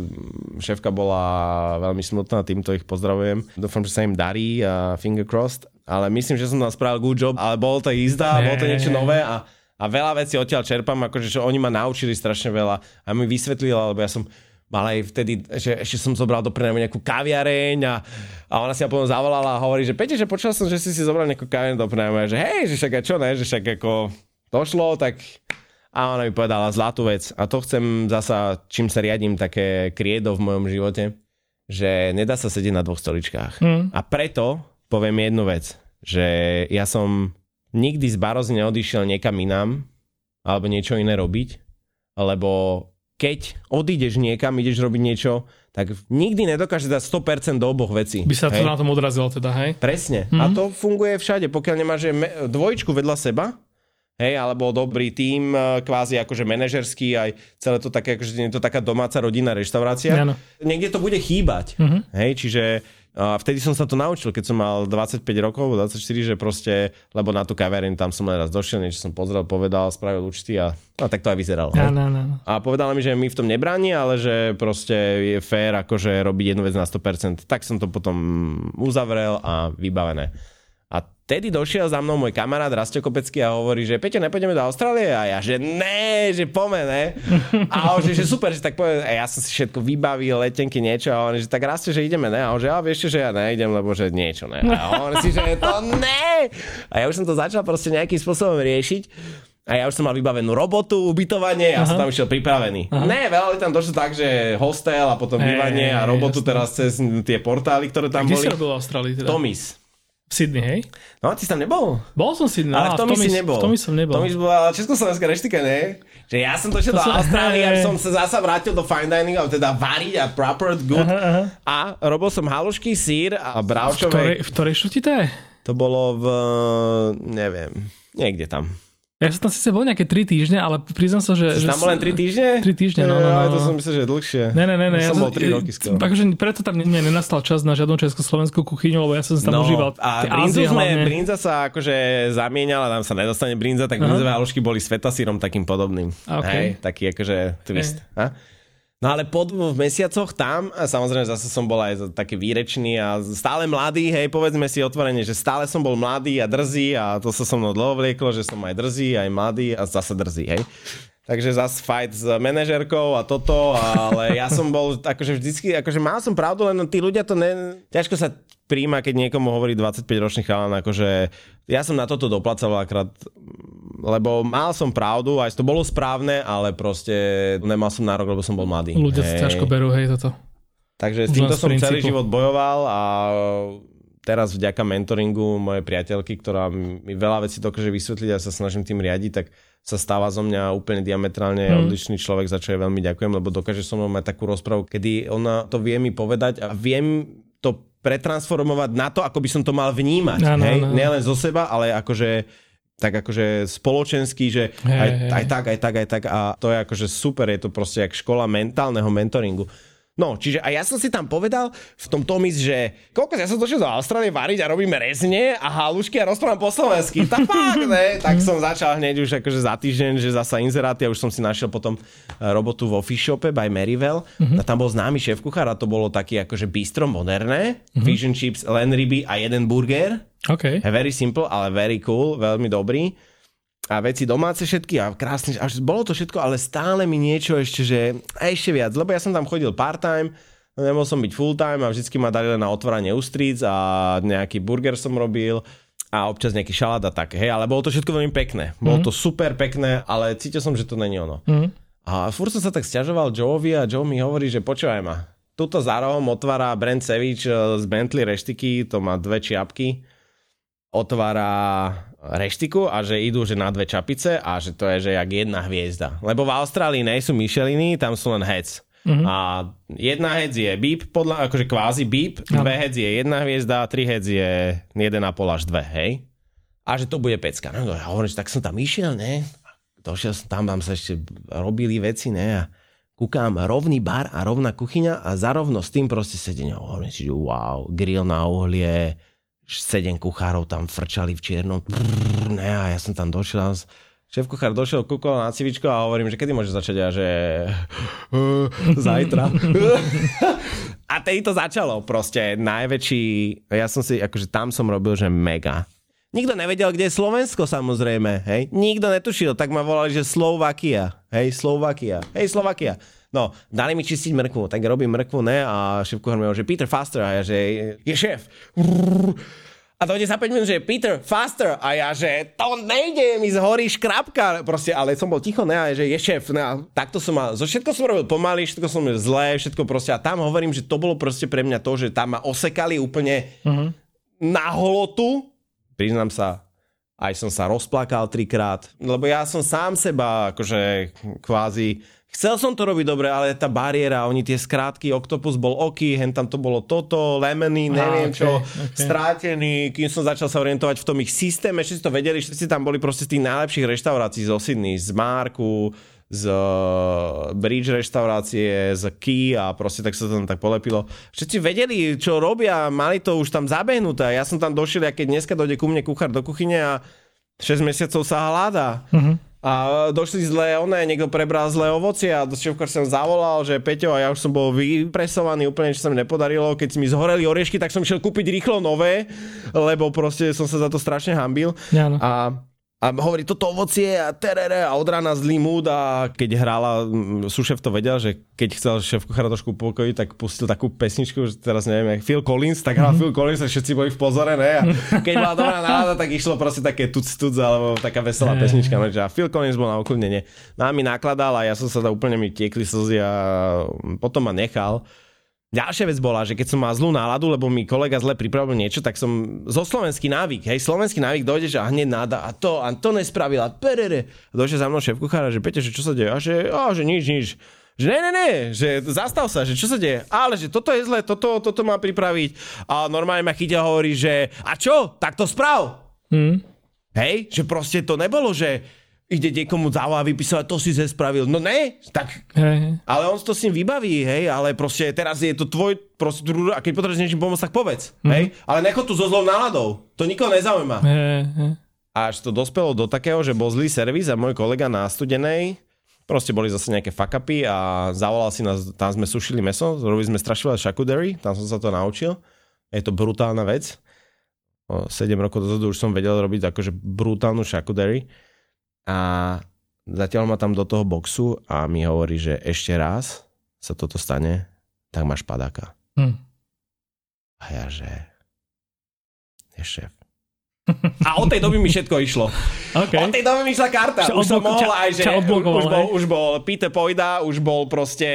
šéfka bola veľmi smutná, týmto ich pozdravujem. Dúfam, že sa im darí a finger crossed, ale myslím, že som tam spravil good job, ale bolo to jízda, bolo to niečo nové a a veľa vecí odtiaľ čerpám, akože že oni ma naučili strašne veľa a mi vysvetlili, lebo ja som mal aj vtedy, že ešte som zobral do prenajmu nejakú kaviareň a, a ona si ma potom zavolala a hovorí, že Pete, že počul som, že si si zobral nejakú kaviareň do prenajmu, že hej, že však a čo ne, že však ako došlo, tak a ona mi povedala zlatú vec a to chcem zasa, čím sa riadím také kriedo v mojom živote, že nedá sa sedieť na dvoch stoličkách. Mm. A preto poviem jednu vec, že ja som nikdy z Barozy neodišiel niekam inám alebo niečo iné robiť, lebo keď odídeš niekam, ideš robiť niečo, tak nikdy nedokáže dať 100% do oboch vecí. By sa to hej? na tom odrazilo teda, hej? Presne. Mm-hmm. A mhm. to funguje všade. Pokiaľ nemáš dvojičku vedľa seba, hej, alebo dobrý tím, e, kvázi akože manažerský, aj celé to také, akože je to taká domáca rodina, reštaurácia. Ano. Niekde to bude chýbať. Mm-hmm. Hej, čiže a vtedy som sa to naučil, keď som mal 25 rokov, 24, že proste, lebo na tú kavereň tam som raz došiel, niečo som pozrel, povedal, spravil účty a no, tak to aj vyzeralo. No, no, no. A povedala mi, že mi v tom nebráni, ale že proste je fér akože robiť jednu vec na 100%. Tak som to potom uzavrel a vybavené vtedy došiel za mnou môj kamarát Rastio Kopecký a hovorí, že Peťo, nepôjdeme do Austrálie? A ja, že ne, že pome, ne? A on, že, že super, že tak poviem, a ja som si všetko vybavil, letenky, niečo, a on, že tak Rastio, že ideme, ne? A on, že ja vieš že ja nejdem, lebo že niečo, ne? A on si, že to ne! A ja už som to začal proste nejakým spôsobom riešiť. A ja už som mal vybavenú robotu, ubytovanie a ja som tam išiel pripravený. Aha. Ne, veľa tam došlo tak, že hostel a potom bývanie a robotu jasne. teraz cez tie portály, ktoré tam a boli. Kde si robil v Austrálii teda? Tomis. V Sydney, hej? No, ty si tam nebol? Bol som si, no, ale v tom si nebol. V tom som nebol. Tomi bola československá reštika, ne? Že ja som došiel to do Austrálie, a som sa zasa vrátil do fine dining, ale teda variť a proper good. Aha, aha. A robil som halušky, sír a bravčové. V ktorej, v ktorej šuti to je? To bolo v, neviem, niekde tam. Ja som tam síce bol nejaké 3 týždne, ale priznám sa, že... Si že tam bol len 3 týždne? 3 týždne, no, no, no. Ja, to som myslel, že je dlhšie. Ne, ne, ne. ne ja som bol 3 roky skoro. Takže preto tam mne nenastal čas na žiadnu československú kuchyňu, lebo ja som tam no, užíval a brinzu sme, brinza sa akože zamieniala, tam sa nedostane brinza, tak brinzové halušky boli s fetasírom takým podobným. Okay. Hej, taký akože twist. Okay. No ale po dvoch mesiacoch tam, a samozrejme zase som bol aj taký výrečný a stále mladý, hej, povedzme si otvorene, že stále som bol mladý a drzý a to sa so mnou dlho vlieklo, že som aj drzý, aj mladý a zase drzý, hej. Takže zase fight s manažerkou a toto, ale ja som bol akože vždycky, akože mal som pravdu, len tí ľudia to ne... Ťažko sa príjma, keď niekomu hovorí 25-ročný chalan, akože ja som na toto doplacal akrát, lebo mal som pravdu, aj to bolo správne, ale proste nemal som nárok, lebo som bol mladý. Ľudia si ťažko berú, hej, toto. Takže s týmto som celý život bojoval a teraz vďaka mentoringu mojej priateľky, ktorá mi veľa vecí dokáže vysvetliť a sa snažím tým riadiť, tak sa stáva zo mňa úplne diametrálne mm. odlišný človek, za čo je veľmi ďakujem, lebo dokáže so mnou mať takú rozpravu, kedy ona to vie mi povedať a viem to pretransformovať na to, ako by som to mal vnímať. Hej? Nielen zo seba, ale akože tak akože spoločenský, že aj, aj tak, aj tak, aj tak a to je akože super, je to proste jak škola mentálneho mentoringu. No, čiže a ja som si tam povedal v tom Tomis, že koľko ja som došiel do Austrálie variť a robíme rezne a halušky a rozprávam po slovensky. Tak fakt, ne? Tak som začal hneď už akože za týždeň, že zasa inzeráty a už som si našiel potom eh, robotu vo Fish Shope by Maryville. Uh-huh. A tam bol známy šéf kuchár a to bolo taký akože bistro moderné. Uh-huh. Fish and chips, len ryby a jeden burger. Okay. Very simple, ale very cool, veľmi dobrý a veci domáce všetky a krásne, až bolo to všetko, ale stále mi niečo ešte, že ešte viac, lebo ja som tam chodil part-time, nemohol som byť full-time a vždycky ma dali len na otvorenie ústríc a nejaký burger som robil a občas nejaký šalát a tak, hej, ale bolo to všetko veľmi pekné. Bolo mm-hmm. to super pekné, ale cítil som, že to není ono. Mm-hmm. A furt som sa tak stiažoval Joeovi a Joe mi hovorí, že počúvaj ma, tuto za rohom otvára Brent Sevič z Bentley reštiky, to má dve čiapky, otvára reštiku a že idú že na dve čapice a že to je že jak jedna hviezda. Lebo v Austrálii nie sú Micheliny, tam sú len heads. Mm-hmm. A jedna heads je beep, podľa, akože kvázi beep, dve heads je jedna hviezda, tri heads je 1,5 až dve, hej? A že to bude pecka. No ja hovorím, že tak som tam išiel, ne? Došiel som tam, tam sa ešte robili veci, ne? A kúkam, rovný bar a rovná kuchyňa a zarovno s tým proste sedenie. Hovorím si, že wow, grill na uhlie, sedem kuchárov tam frčali v čiernom. Brrr, ne, a ja som tam došiel. Šéf kuchár došiel, kúkol na civičko a hovorím, že kedy môže začať a že zajtra. a tedy to začalo proste. Najväčší, ja som si, akože tam som robil, že mega. Nikto nevedel, kde je Slovensko samozrejme, hej. Nikto netušil, tak ma volali, že Slovakia, hej, Slovakia, hej, Slovakia. No, dali mi čistiť mrkvu, tak robím mrkvu, ne, a šéf kuchár mi hovorí, že Peter Faster, a ja, že je šéf. A dojde za 5 minút, že Peter, faster. A ja, že to nejde, mi zhorí škrapka. Proste, ale som bol ticho, ne, a že je šéf. Ne, a takto som mal, zo všetko som robil pomaly, všetko som robil zlé, všetko proste. A tam hovorím, že to bolo proste pre mňa to, že tam ma osekali úplne uh-huh. na holotu. Priznám sa, aj som sa rozplakal trikrát, lebo ja som sám seba akože kvázi Chcel som to robiť dobre, ale tá bariéra, oni tie skrátky, Octopus bol oky, hen tam to bolo toto, Lemony, neviem okay, čo, okay. strátený, kým som začal sa orientovať v tom ich systéme, všetci to vedeli, všetci tam boli proste z tých najlepších reštaurácií zo Sydney, z Marku, z uh, Bridge reštaurácie, z Key a proste tak sa to tam tak polepilo. Všetci vedeli, čo robia, mali to už tam zabehnuté. Ja som tam došiel, a keď dneska dojde ku mne kuchár do kuchyne a 6 mesiacov sa hľadá. Uh-huh a došli zlé one, niekto prebral zlé ovocie a do šéfkar som zavolal, že Peťo a ja už som bol vypresovaný úplne, čo sa mi nepodarilo. Keď mi zhoreli oriešky, tak som šiel kúpiť rýchlo nové, lebo proste som sa za to strašne hambil. Ja, no. A a hovorí toto ovocie a terere a od rána zlý múd a keď hrála, sušef to vedel, že keď chcel šéf kuchára trošku pokojiť, tak pustil takú pesničku, že teraz neviem, jak Phil Collins, tak hral mm-hmm. Phil Collins a všetci boli v pozore, ne? A keď bola dobrá nálada, tak išlo proste také tuc tuc alebo taká veselá pesnička, ne? a Phil Collins bol na uklidnenie. Nám mi nakladal a ja som sa da úplne mi tiekli slzy a potom ma nechal. Ďalšia vec bola, že keď som mal zlú náladu, lebo mi kolega zle pripravil niečo, tak som zo slovenský návyk, hej, slovenský návyk dojde, že a hneď náda a to, a to nespravila, perere. A došiel za mnou šéf kuchára, že Peťo, že čo sa deje? A že, a, že nič, nič. Že ne, ne, ne, že zastav sa, že čo sa deje? Ale že toto je zle, toto, toto má pripraviť. A normálne ma chytia hovorí, že a čo? Tak to sprav. Hmm. Hej, že proste to nebolo, že ide niekomu zavolá vypísať, to si ze spravil. No ne, tak, hey. ale on to s ním vybaví, hej, ale proste teraz je to tvoj proste, a keď potrebuješ niečím pomôcť, tak povedz, mm. hej, ale necho tu so zlou náladou, to nikoho nezaujíma. Hey. Až to dospelo do takého, že bol zlý servis a môj kolega na studenej, proste boli zase nejaké fuck-upy a zavolal si nás, tam sme sušili meso, robili sme strašivé charcuterie, tam som sa to naučil, je to brutálna vec. O 7 rokov dozadu už som vedel robiť akože brutálnu charcuterie a zatiaľ ma tam do toho boxu a mi hovorí, že ešte raz sa toto stane, tak máš padáka. Hm. A ja, že je šéf. A od tej doby mi všetko išlo. Okay. Od tej doby mi išla karta. Čo už som mohol aj, že už bol, už bol Peter Pojda, už bol proste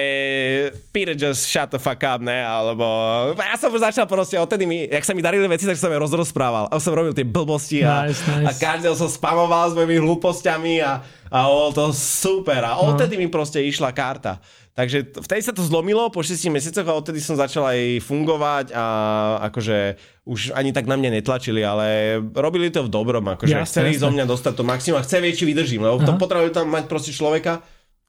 Peter just shut the fuck up, ne? Alebo ja som začal proste, odtedy mi, jak sa mi darili veci, tak som je rozrozprával. A som robil tie blbosti a, nice, nice. a každého som spamoval s mojimi hlúpostiami a, a bolo to super. A no. odtedy mi proste išla karta. Takže vtedy sa to zlomilo po 6 mesiacoch a odtedy som začal aj fungovať a akože už ani tak na mňa netlačili, ale robili to v dobrom, akože jasne, chceli zo mňa dostať to maximum a chce či vydržím, lebo to potrebujú tam mať proste človeka,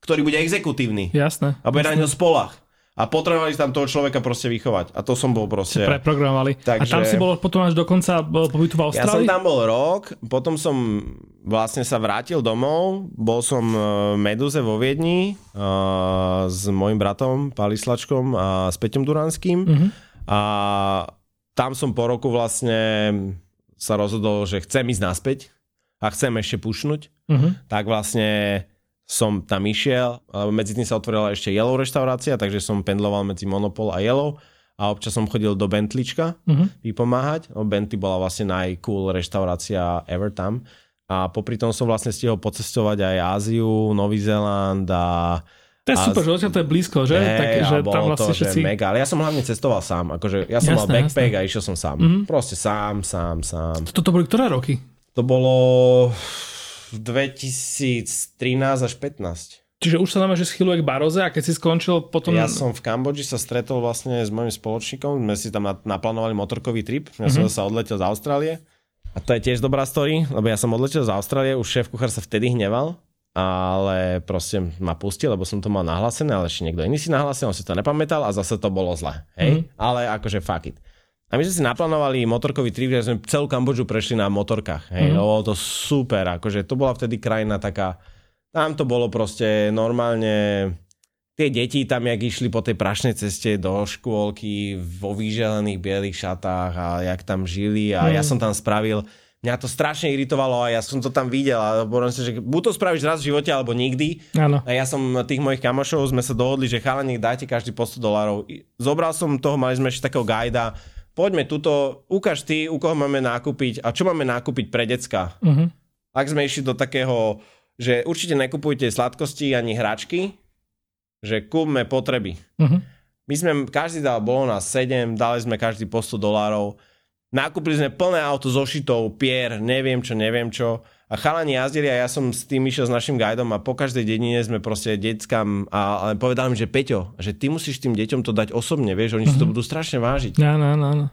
ktorý bude exekutívny. Jasné. A bude jasné. na ňo spolach. A potrebovali tam toho človeka proste vychovať. A to som bol proste... Preprogramovali. Takže... A tam si bol potom až do konca pobytu v Austrálii? Ja som tam bol rok, potom som vlastne sa vrátil domov, bol som v Meduze vo Viedni uh, s mojim bratom Palislačkom a s Peťom Duranským. Uh-huh. A tam som po roku vlastne sa rozhodol, že chcem ísť naspäť a chcem ešte pušnúť. Uh-huh. Tak vlastne som tam išiel, medzi tým sa otvorila ešte Yellow reštaurácia, takže som pendloval medzi Monopol a Yellow a občas som chodil do Bentleyčka uh-huh. vypomáhať. No, Bentley bola vlastne najcool reštaurácia ever tam. A popri tom som vlastne stihol pocestovať aj Áziu, Nový Zéland a to je super, že to je blízko, že? Hey, tak, že tam vlastne to, všetci... že mega, ale ja som hlavne cestoval sám, akože ja som jasné, mal backpack jasné. a išiel som sám. Mm-hmm. Proste sám, sám, sám. Toto boli ktoré roky? To bolo 2013 až 15. Čiže už sa nám že schyluje k Baroze a keď si skončil potom... Ja som v Kambodži sa stretol vlastne s mojim spoločníkom, sme si tam naplánovali motorkový trip, ja mm-hmm. som sa odletel z Austrálie. A to je tiež dobrá story, lebo ja som odletel z Austrálie, už šéf kuchár sa vtedy hneval, ale proste ma pustil, lebo som to mal nahlásené, ale ešte niekto iný si nahlásil, on si to nepamätal a zase to bolo zle. Hej? Mm-hmm. Ale akože fuck it. A my sme si naplánovali motorkový trip, že sme celú Kambodžu prešli na motorkách. Hej, mm. bolo to super, akože to bola vtedy krajina taká, tam to bolo proste normálne, tie deti tam, jak išli po tej prašnej ceste do škôlky vo vyželených bielých šatách a jak tam žili a mm. ja som tam spravil, mňa to strašne iritovalo a ja som to tam videl a hovorím si, že buď to spravíš raz v živote alebo nikdy. Ano. A ja som tých mojich kamošov sme sa dohodli, že chalani, dajte každý po 100 dolárov. Zobral som toho, mali sme ešte takého gajda, poďme tuto, ukáž ty, u koho máme nákupiť a čo máme nákupiť pre decka. Uh-huh. Ak sme išli do takého, že určite nekupujte sladkosti ani hračky, že kúpme potreby. Uh-huh. My sme, každý dal, bolo nás 7, dali sme každý po 100 dolárov, nakúpili sme plné auto so šitou, pier, neviem čo, neviem čo a chalani jazdili a ja som s tým išiel s našim guidom a po každej dedine sme proste deckám a, ale povedal mi, že Peťo, že ty musíš tým deťom to dať osobne, vieš, oni mm-hmm. si to mhm. budú strašne vážiť. Áno, áno, áno.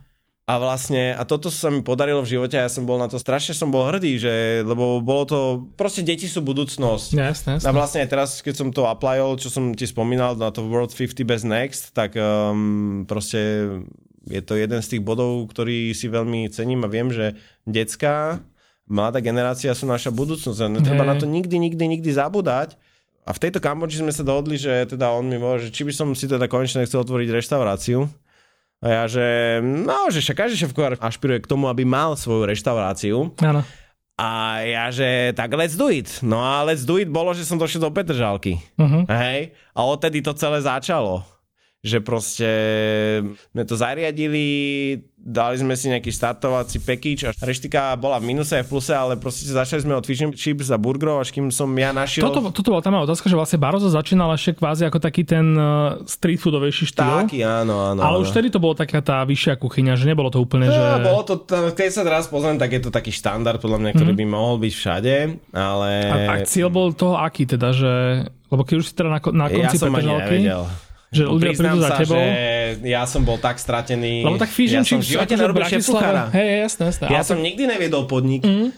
A vlastne, a toto sa mi podarilo v živote a ja som bol na to, strašne som bol hrdý, že, lebo bolo to, proste deti sú budúcnosť. Jasne, jasne. A vlastne aj teraz, keď som to applyol, čo som ti spomínal na to World 50 Best Next, tak um, proste je to jeden z tých bodov, ktorý si veľmi cením a viem, že decka mladá generácia sú naša budúcnosť. Netreba hey. na to nikdy, nikdy, nikdy zabúdať. A v tejto Kambodži sme sa dohodli, že teda on mi môže, či by som si teda konečne chcel otvoriť reštauráciu. A ja, že no, že však každý šéf ašpiruje k tomu, aby mal svoju reštauráciu. Áno. A ja, že tak let's do it. No a let's do it bolo, že som došiel do Petržalky. Uh-huh. Hej? A odtedy to celé začalo že proste sme to zariadili, dali sme si nejaký startovací package a reštika bola v minuse a v pluse, ale proste začali sme od fish chips a burgerov, až kým som ja našiel... Toto, toto bola tam otázka, že vlastne Barozo začínal ešte kvázi ako taký ten uh, street foodovejší štýl. Taký, áno, áno. Ale áno. už vtedy to bolo taká tá vyššia kuchyňa, že nebolo to úplne, že... Ja, bolo to, keď sa teraz pozriem, tak je to taký štandard, podľa mňa, ktorý mm. by mohol byť všade, ale... A, a cieľ bol toho aký teda, že... Lebo keď už si teda na, na konci ja som ani nevedel. Že ľudia prídu za tebou. Že ja som bol tak stratený. Lebo tak fish ja som v živote nerobil šéf Hej, jasné, jasné. Ja som nikdy neviedol podnik. Mm.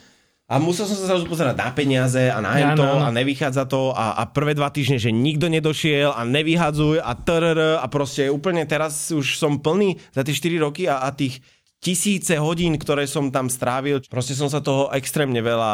A musel som sa zrazu pozerať na peniaze a na ja, to no. a nevychádza to a, a prvé dva týždne, že nikto nedošiel a nevyhadzuj a trr a proste úplne teraz už som plný za tie 4 roky a, a tých tisíce hodín, ktoré som tam strávil. Proste som sa toho extrémne veľa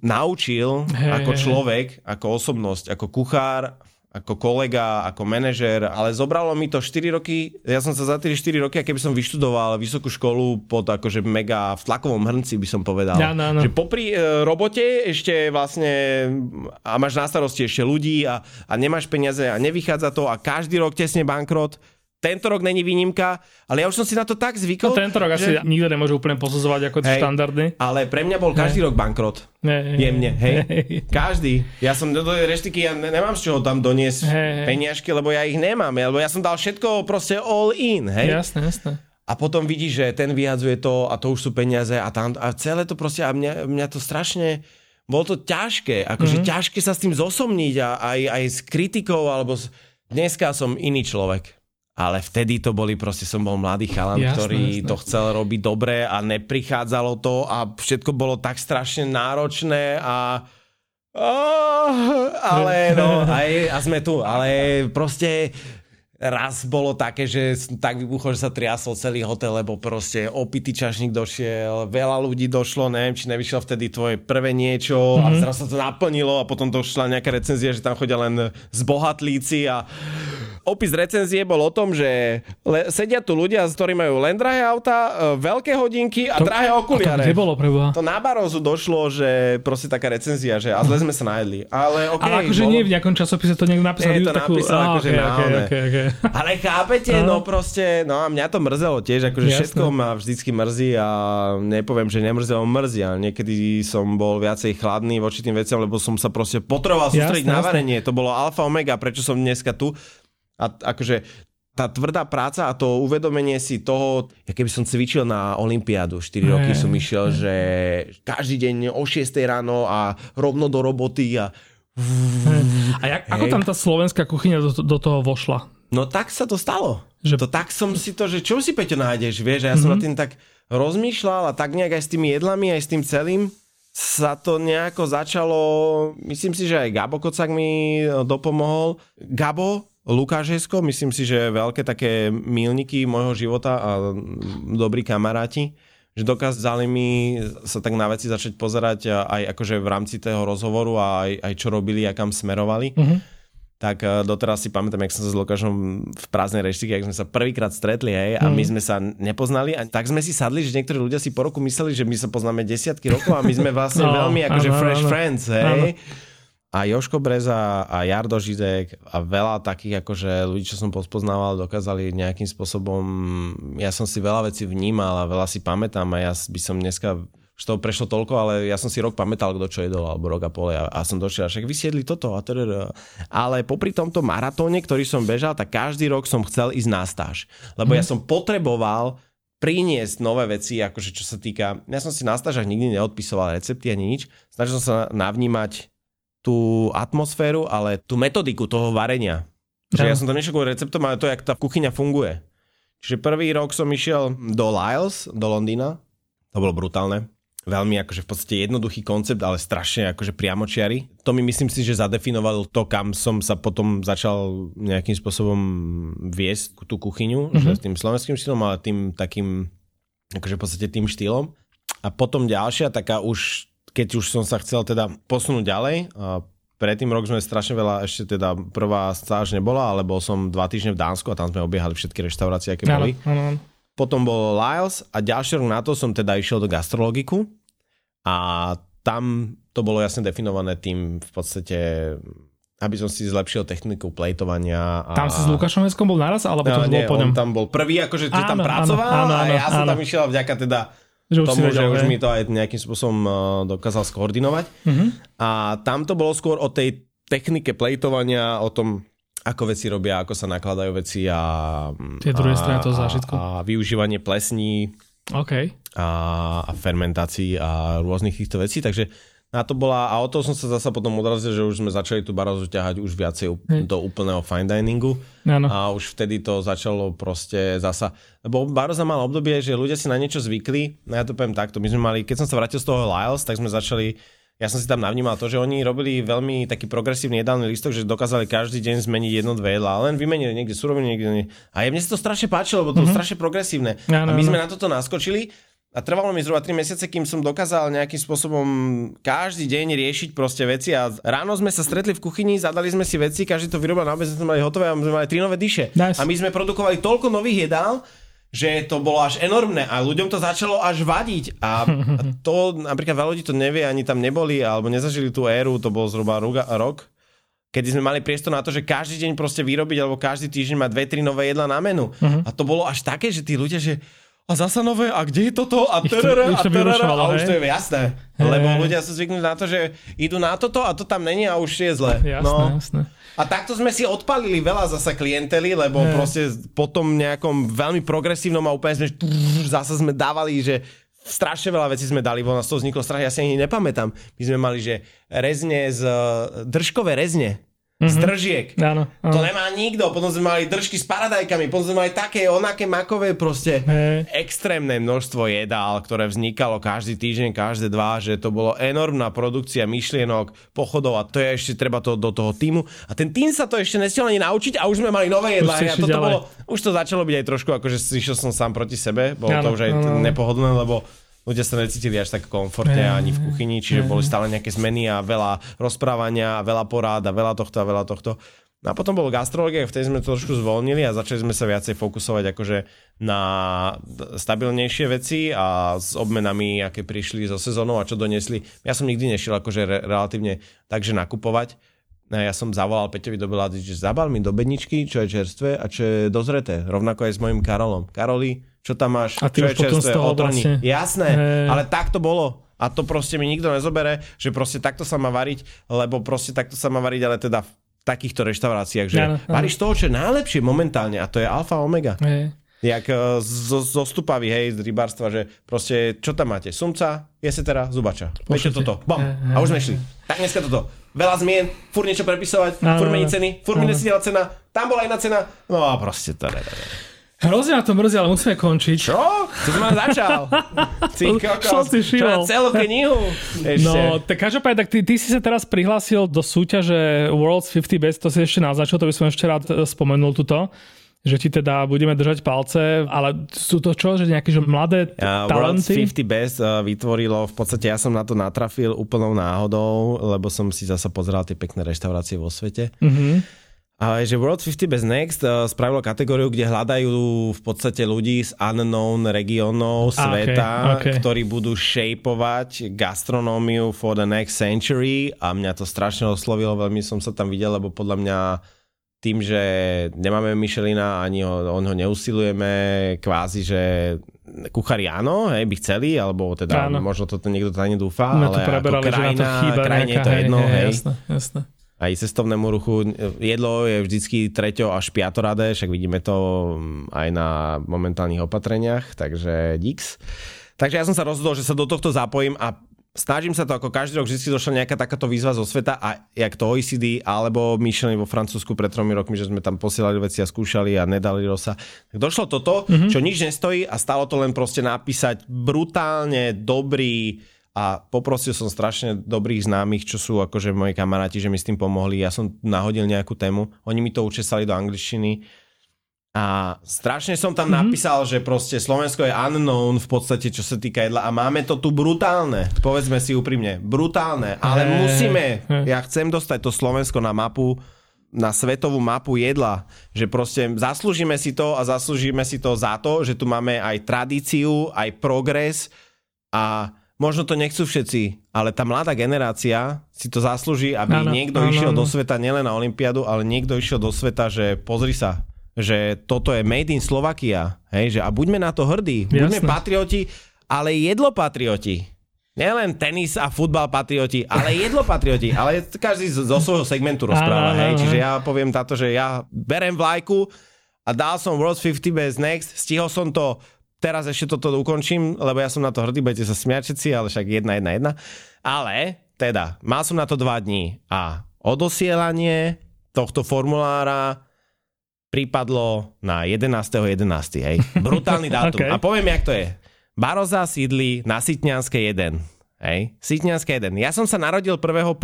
naučil hey, ako človek, ako osobnosť, ako kuchár ako kolega, ako manažer, ale zobralo mi to 4 roky, ja som sa za tie 4 roky, keby som vyštudoval vysokú školu pod akože mega v tlakovom hrnci by som povedal. Ja, no, no. Že popri e, robote ešte vlastne a máš na starosti ešte ľudí a, a nemáš peniaze a nevychádza to a každý rok tesne bankrot, tento rok není výnimka, ale ja už som si na to tak zvykol. No tento rok že... asi nikto nemôže úplne posudzovať ako hej, štandardný. Ale pre mňa bol každý hej. rok bankrot. Hej, Jemne, hej. hej. Každý. Ja som do reštiky, ja nemám z čoho tam doniesť hej, peniažky, lebo ja ich nemám. Lebo ja som dal všetko proste all in, hej. Jasné, jasné. A potom vidíš, že ten vyhadzuje to a to už sú peniaze a tam a celé to proste a mňa, mňa to strašne bolo to ťažké, akože mm-hmm. ťažké sa s tým zosomniť a aj, aj s kritikou, alebo s... dneska som iný človek ale vtedy to boli, proste som bol mladý chalan, jasné, ktorý jasné. to chcel robiť dobre a neprichádzalo to a všetko bolo tak strašne náročné a Oh, ale no, aj, a sme tu, ale proste raz bolo také, že tak vybuchol, že sa triasol celý hotel, lebo proste opitý čašník došiel, veľa ľudí došlo, neviem, či nevyšiel vtedy tvoje prvé niečo mm-hmm. a mhm. zrazu sa to naplnilo a potom došla nejaká recenzia, že tam chodia len zbohatlíci a opis recenzie bol o tom, že le- sedia tu ľudia, ktorí majú len drahé auta, e, veľké hodinky a to, drahé okuliare. A to bolo preboha? To na Barozu došlo, že proste taká recenzia, že a zle sme sa najedli. Ale, okay, Ale akože bolo... nie v nejakom časopise to niekto napísal. Nie, to takú... napísal ah, akože okay, na okay, okay, okay. Ale chápete, no proste, no a mňa to mrzelo tiež, akože Jasne. všetko ma vždycky mrzí a nepoviem, že nemrzelo, mrzí, ale niekedy som bol viacej chladný voči tým veciam, lebo som sa proste potreboval sústrediť na varenie. To bolo alfa omega, prečo som dneska tu a akože tá tvrdá práca a to uvedomenie si toho, ja keby som cvičil na Olympiádu, 4 hey. roky som išiel, že každý deň o 6 ráno a rovno do roboty a... A jak, ako tam tá slovenská kuchyňa do, do toho vošla? No tak sa to stalo. Že... To tak som si to, že čo si Peťo nájdeš, vieš, a ja mm-hmm. som nad tým tak rozmýšľal a tak nejak aj s tými jedlami, aj s tým celým sa to nejako začalo, myslím si, že aj Gabo Kocak mi dopomohol. Gabo, Lukášesko, myslím si, že veľké také milníky môjho života a dobrí kamaráti, že dokázali mi sa tak na veci začať pozerať aj akože v rámci toho rozhovoru a aj, aj čo robili a kam smerovali. Uh-huh. Tak e, doteraz si pamätám, jak som sa s Lukášom v prázdnej reštike, jak sme sa prvýkrát stretli hej, a my mhm. sme sa nepoznali a tak sme si sadli, že niektorí ľudia si po roku mysleli, že my sa poznáme desiatky rokov a my sme vlastne no, veľmi akože fresh áno. friends, hej. Áno a Joško Breza a Jardo Židek a veľa takých akože ľudí, čo som pospoznával, dokázali nejakým spôsobom, ja som si veľa vecí vnímal a veľa si pamätám a ja by som dneska už toho prešlo toľko, ale ja som si rok pamätal, kto čo jedol, alebo rok a pol a, a som došiel, však vysiedli toto a teda. Ale popri tomto maratóne, ktorý som bežal, tak každý rok som chcel ísť na stáž. Lebo mm. ja som potreboval priniesť nové veci, akože čo sa týka, ja som si na stážach nikdy neodpisoval recepty ani nič, snažil som sa navnímať tú atmosféru, ale tú metodiku toho varenia. Že ja, som tam nešiel kvôli receptom, ale to, jak tá kuchyňa funguje. Čiže prvý rok som išiel do Lyles, do Londýna. To bolo brutálne. Veľmi akože v podstate jednoduchý koncept, ale strašne akože priamočiary. To mi myslím si, že zadefinovalo to, kam som sa potom začal nejakým spôsobom viesť tú kuchyňu, mm-hmm. že s tým slovenským štýlom, ale tým takým akože v podstate tým štýlom. A potom ďalšia taká už keď už som sa chcel teda posunúť ďalej, a predtým rok sme strašne veľa, ešte teda prvá stáž nebola, ale bol som dva týždne v Dánsku a tam sme obiehali všetky reštaurácie, aké boli. Ano, ano. Potom bol Lyles a ďalší rok na to som teda išiel do gastrologiku a tam to bolo jasne definované tým v podstate aby som si zlepšil techniku plejtovania. A... Tam si s Lukášom Heskom bol naraz, alebo to no, nie, bol po ňom? tam bol prvý, akože áno, tam pracoval áno, áno, a ja som áno. tam išiel vďaka teda že už tomu, vedel, že už mi to aj nejakým spôsobom uh, dokázal skoordinovať. Uh-huh. A tam to bolo skôr o tej technike plejtovania, o tom, ako veci robia, ako sa nakladajú veci a... Tie druhé strany toho zážitku. A, a využívanie plesní. Okay. A, a fermentácií a rôznych týchto vecí. Takže na to bola, a o to som sa zase potom odrazil, že už sme začali tú barozu ťahať už viacej do úplného fine diningu. Ano. A už vtedy to začalo proste zasa, lebo baroza mal obdobie, že ľudia si na niečo zvykli, no ja to poviem takto, my sme mali, keď som sa vrátil z toho Lyles, tak sme začali ja som si tam navnímal to, že oni robili veľmi taký progresívny jedálny listok, že dokázali každý deň zmeniť jedno, dve jedlá, len vymenili niekde suroviny, niekde nie. A mne sa to strašne páčilo, lebo to mm-hmm. strašne progresívne. Ano, a my sme na toto naskočili a trvalo mi zhruba 3 mesiace, kým som dokázal nejakým spôsobom každý deň riešiť proste veci a ráno sme sa stretli v kuchyni, zadali sme si veci, každý to vyrobil na obec, sme mali hotové a sme mali tri nové dyše. Nice. A my sme produkovali toľko nových jedál, že to bolo až enormné a ľuďom to začalo až vadiť a, a to napríklad veľa ľudí to nevie, ani tam neboli alebo nezažili tú éru, to bol zhruba rok, kedy sme mali priestor na to, že každý deň proste vyrobiť alebo každý týždeň mať dve, tri nové jedla na menu. Uh-huh. A to bolo až také, že tí ľudia, že a zasa nové, a kde je toto, a terere, a terere, a už to je jasné. Hey. Lebo ľudia sú zvyknutí na to, že idú na toto a to tam není a už je zle. Jasné, no. jasné. A takto sme si odpalili veľa zasa klientely, lebo hey. proste potom nejakom veľmi progresívnom a úplne sme zasa sme dávali, že strašne veľa vecí sme dali, von z toho vzniklo strašne, ja si ani nepamätám. My sme mali, že rezne z, držkové rezne Mm-hmm. Z držiek. Áno, áno. To nemá nikto. Potom sme mali držky s paradajkami, potom sme mali také onaké makové proste. Hej. Extrémne množstvo jedál, ktoré vznikalo každý týždeň, každé dva, že to bolo enormná produkcia myšlienok, pochodov a to je ešte treba to do toho týmu. A ten tým sa to ešte nestiel ani naučiť a už sme mali nové jedlá. ste A toto bolo, už to začalo byť aj trošku, akože išiel som sám proti sebe. Bolo Áno, to už aj áno. nepohodlné, lebo ľudia sa necítili až tak komfortne ani v kuchyni, čiže boli stále nejaké zmeny a veľa rozprávania, a veľa porád a veľa tohto a veľa tohto. No a potom bol gastrológia, vtedy sme to trošku zvolnili a začali sme sa viacej fokusovať akože na stabilnejšie veci a s obmenami, aké prišli zo sezónou a čo doniesli. Ja som nikdy nešiel akože re- relatívne takže nakupovať. Ja som zavolal Peťovi do Belady, že zabal mi do bedničky, čo je čerstvé a čo je dozreté. Rovnako aj s mojim Karolom. Karoli, čo tam máš? A ty čo je čerstvé? Otrhni. vlastne- Jasné, Hej. ale tak to bolo. A to proste mi nikto nezobere, že proste takto sa má variť, lebo proste takto sa má variť, ale teda v takýchto reštauráciách, že áno. varíš toho, čo je najlepšie momentálne a to je alfa omega. Hej. Jak e, zo, zo stupavy, hej, z rybárstva, že proste, čo tam máte? Sumca, jesetera, zubača. Viete toto. Hej, A už sme šli. Tak dneska toto. Veľa zmien, fur niečo prepisovať, fur meniť ceny, fur cena, tam bola iná cena. No a proste to ne, ne, ne. Hrozne na to mrzí, ale musíme končiť. Čo? Ty si ma začal. Ty kokos. Si všimol. celú knihu? Ešte. No, tak každopádne, tak ty, ty si sa teraz prihlásil do súťaže World's 50 Best, to si ešte naznačil, to by som ešte rád e, spomenul tuto že ti teda budeme držať palce, ale sú to čo, že nejaké že mladé t- Uh, World's talenty? 50 Best uh, vytvorilo, v podstate ja som na to natrafil úplnou náhodou, lebo som si zasa pozeral tie pekné reštaurácie vo svete. Mhm. Že World 50 Best Next uh, spravilo kategóriu, kde hľadajú v podstate ľudí z unknown A, regiónov okej, sveta, okej. ktorí budú shapeovať gastronómiu for the next century a mňa to strašne oslovilo, veľmi som sa tam videl, lebo podľa mňa tým, že nemáme Michelina, ani ho, on ho neusilujeme, kvázi, že kuchári áno, hej, by chceli, alebo teda Áno. možno toto niekto to ani dúfa, My ale to preberali, že na to krajina, chýba krajine je nejaká, to jedno, hej, Jasné, jasné. Aj cestovnému ruchu. Jedlo je vždycky treťo až piatoradé, však vidíme to mm, aj na momentálnych opatreniach, takže díks. Takže ja som sa rozhodol, že sa do tohto zapojím a snažím sa to ako každý rok, vždy došla nejaká takáto výzva zo sveta a jak to OECD alebo Michelin vo Francúzsku pred tromi rokmi, že sme tam posielali veci a skúšali a nedali sa. Tak došlo toto, mm-hmm. čo nič nestojí a stalo to len proste napísať brutálne dobrý a poprosil som strašne dobrých známych, čo sú akože moji kamaráti, že mi s tým pomohli. Ja som nahodil nejakú tému, oni mi to učesali do angličtiny. A strašne som tam mm-hmm. napísal, že proste Slovensko je unknown v podstate, čo sa týka jedla. A máme to tu brutálne, povedzme si úprimne, brutálne, ale Hej, musíme, hej. ja chcem dostať to Slovensko na mapu, na svetovú mapu jedla, že proste zaslúžime si to a zaslúžime si to za to, že tu máme aj tradíciu, aj progres a možno to nechcú všetci, ale tá mladá generácia si to zaslúži, aby Áno, niekto áno, išiel áno. do sveta nielen na Olympiádu, ale niekto išiel do sveta, že pozri sa, že toto je made in Slovakia, hej, že a buďme na to hrdí, buďme Jasné. patrioti, ale jedlo patrioti. Nielen tenis a futbal patrioti, ale jedlo patrioti. Ale každý zo svojho segmentu rozpráva, Áno, hej. Čiže ja poviem táto, že ja berem vlajku a dal som World 50 Best Next, stihol som to, teraz ešte toto ukončím, lebo ja som na to hrdý, budete sa smiať všetci, ale však jedna, jedna, jedna. Ale, teda, mal som na to dva dní a odosielanie tohto formulára pripadlo na 11.11. 11. Hej. Brutálny dátum. Okay. A poviem, jak to je. Baroza sídli na Sitňanskej 1. Hej. Sitňanskej 1. Ja som sa narodil 1.1.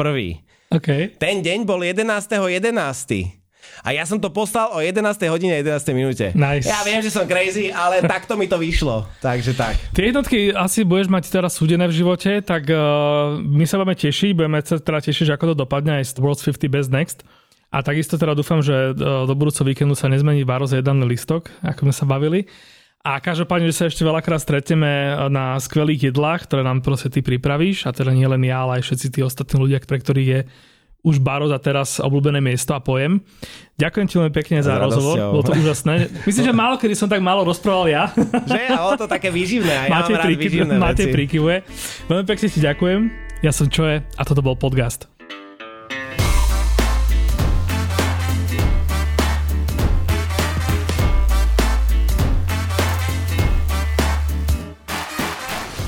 OK. Ten deň bol 11.11. A ja som to poslal o 11. hodine 11. minúte. Nice. Ja viem, že som crazy, ale takto mi to vyšlo. Takže tak. Tie jednotky asi budeš mať teraz súdené v živote, tak uh, my sa budeme tešiť, budeme sa teda tešiť, že ako to dopadne aj z World's 50 Best Next. A takisto teda dúfam, že uh, do budúceho víkendu sa nezmení Baroz jeden listok, ako sme sa bavili. A každopádne, že sa ešte veľakrát stretneme na skvelých jedlách, ktoré nám proste ty pripravíš, a teda nie len ja, ale aj všetci tí ostatní ľudia, pre ktorých je už Baroz a teraz obľúbené miesto a pojem. Ďakujem ti veľmi pekne za rozhovor, bolo to úžasné. Myslím, že málo kedy som tak málo rozprával ja. Že? A bolo to také výživné. Ja máte príky, výživné máte príkyvuje. Veľmi pekne ti ďakujem. Ja som Čoje a toto bol podcast.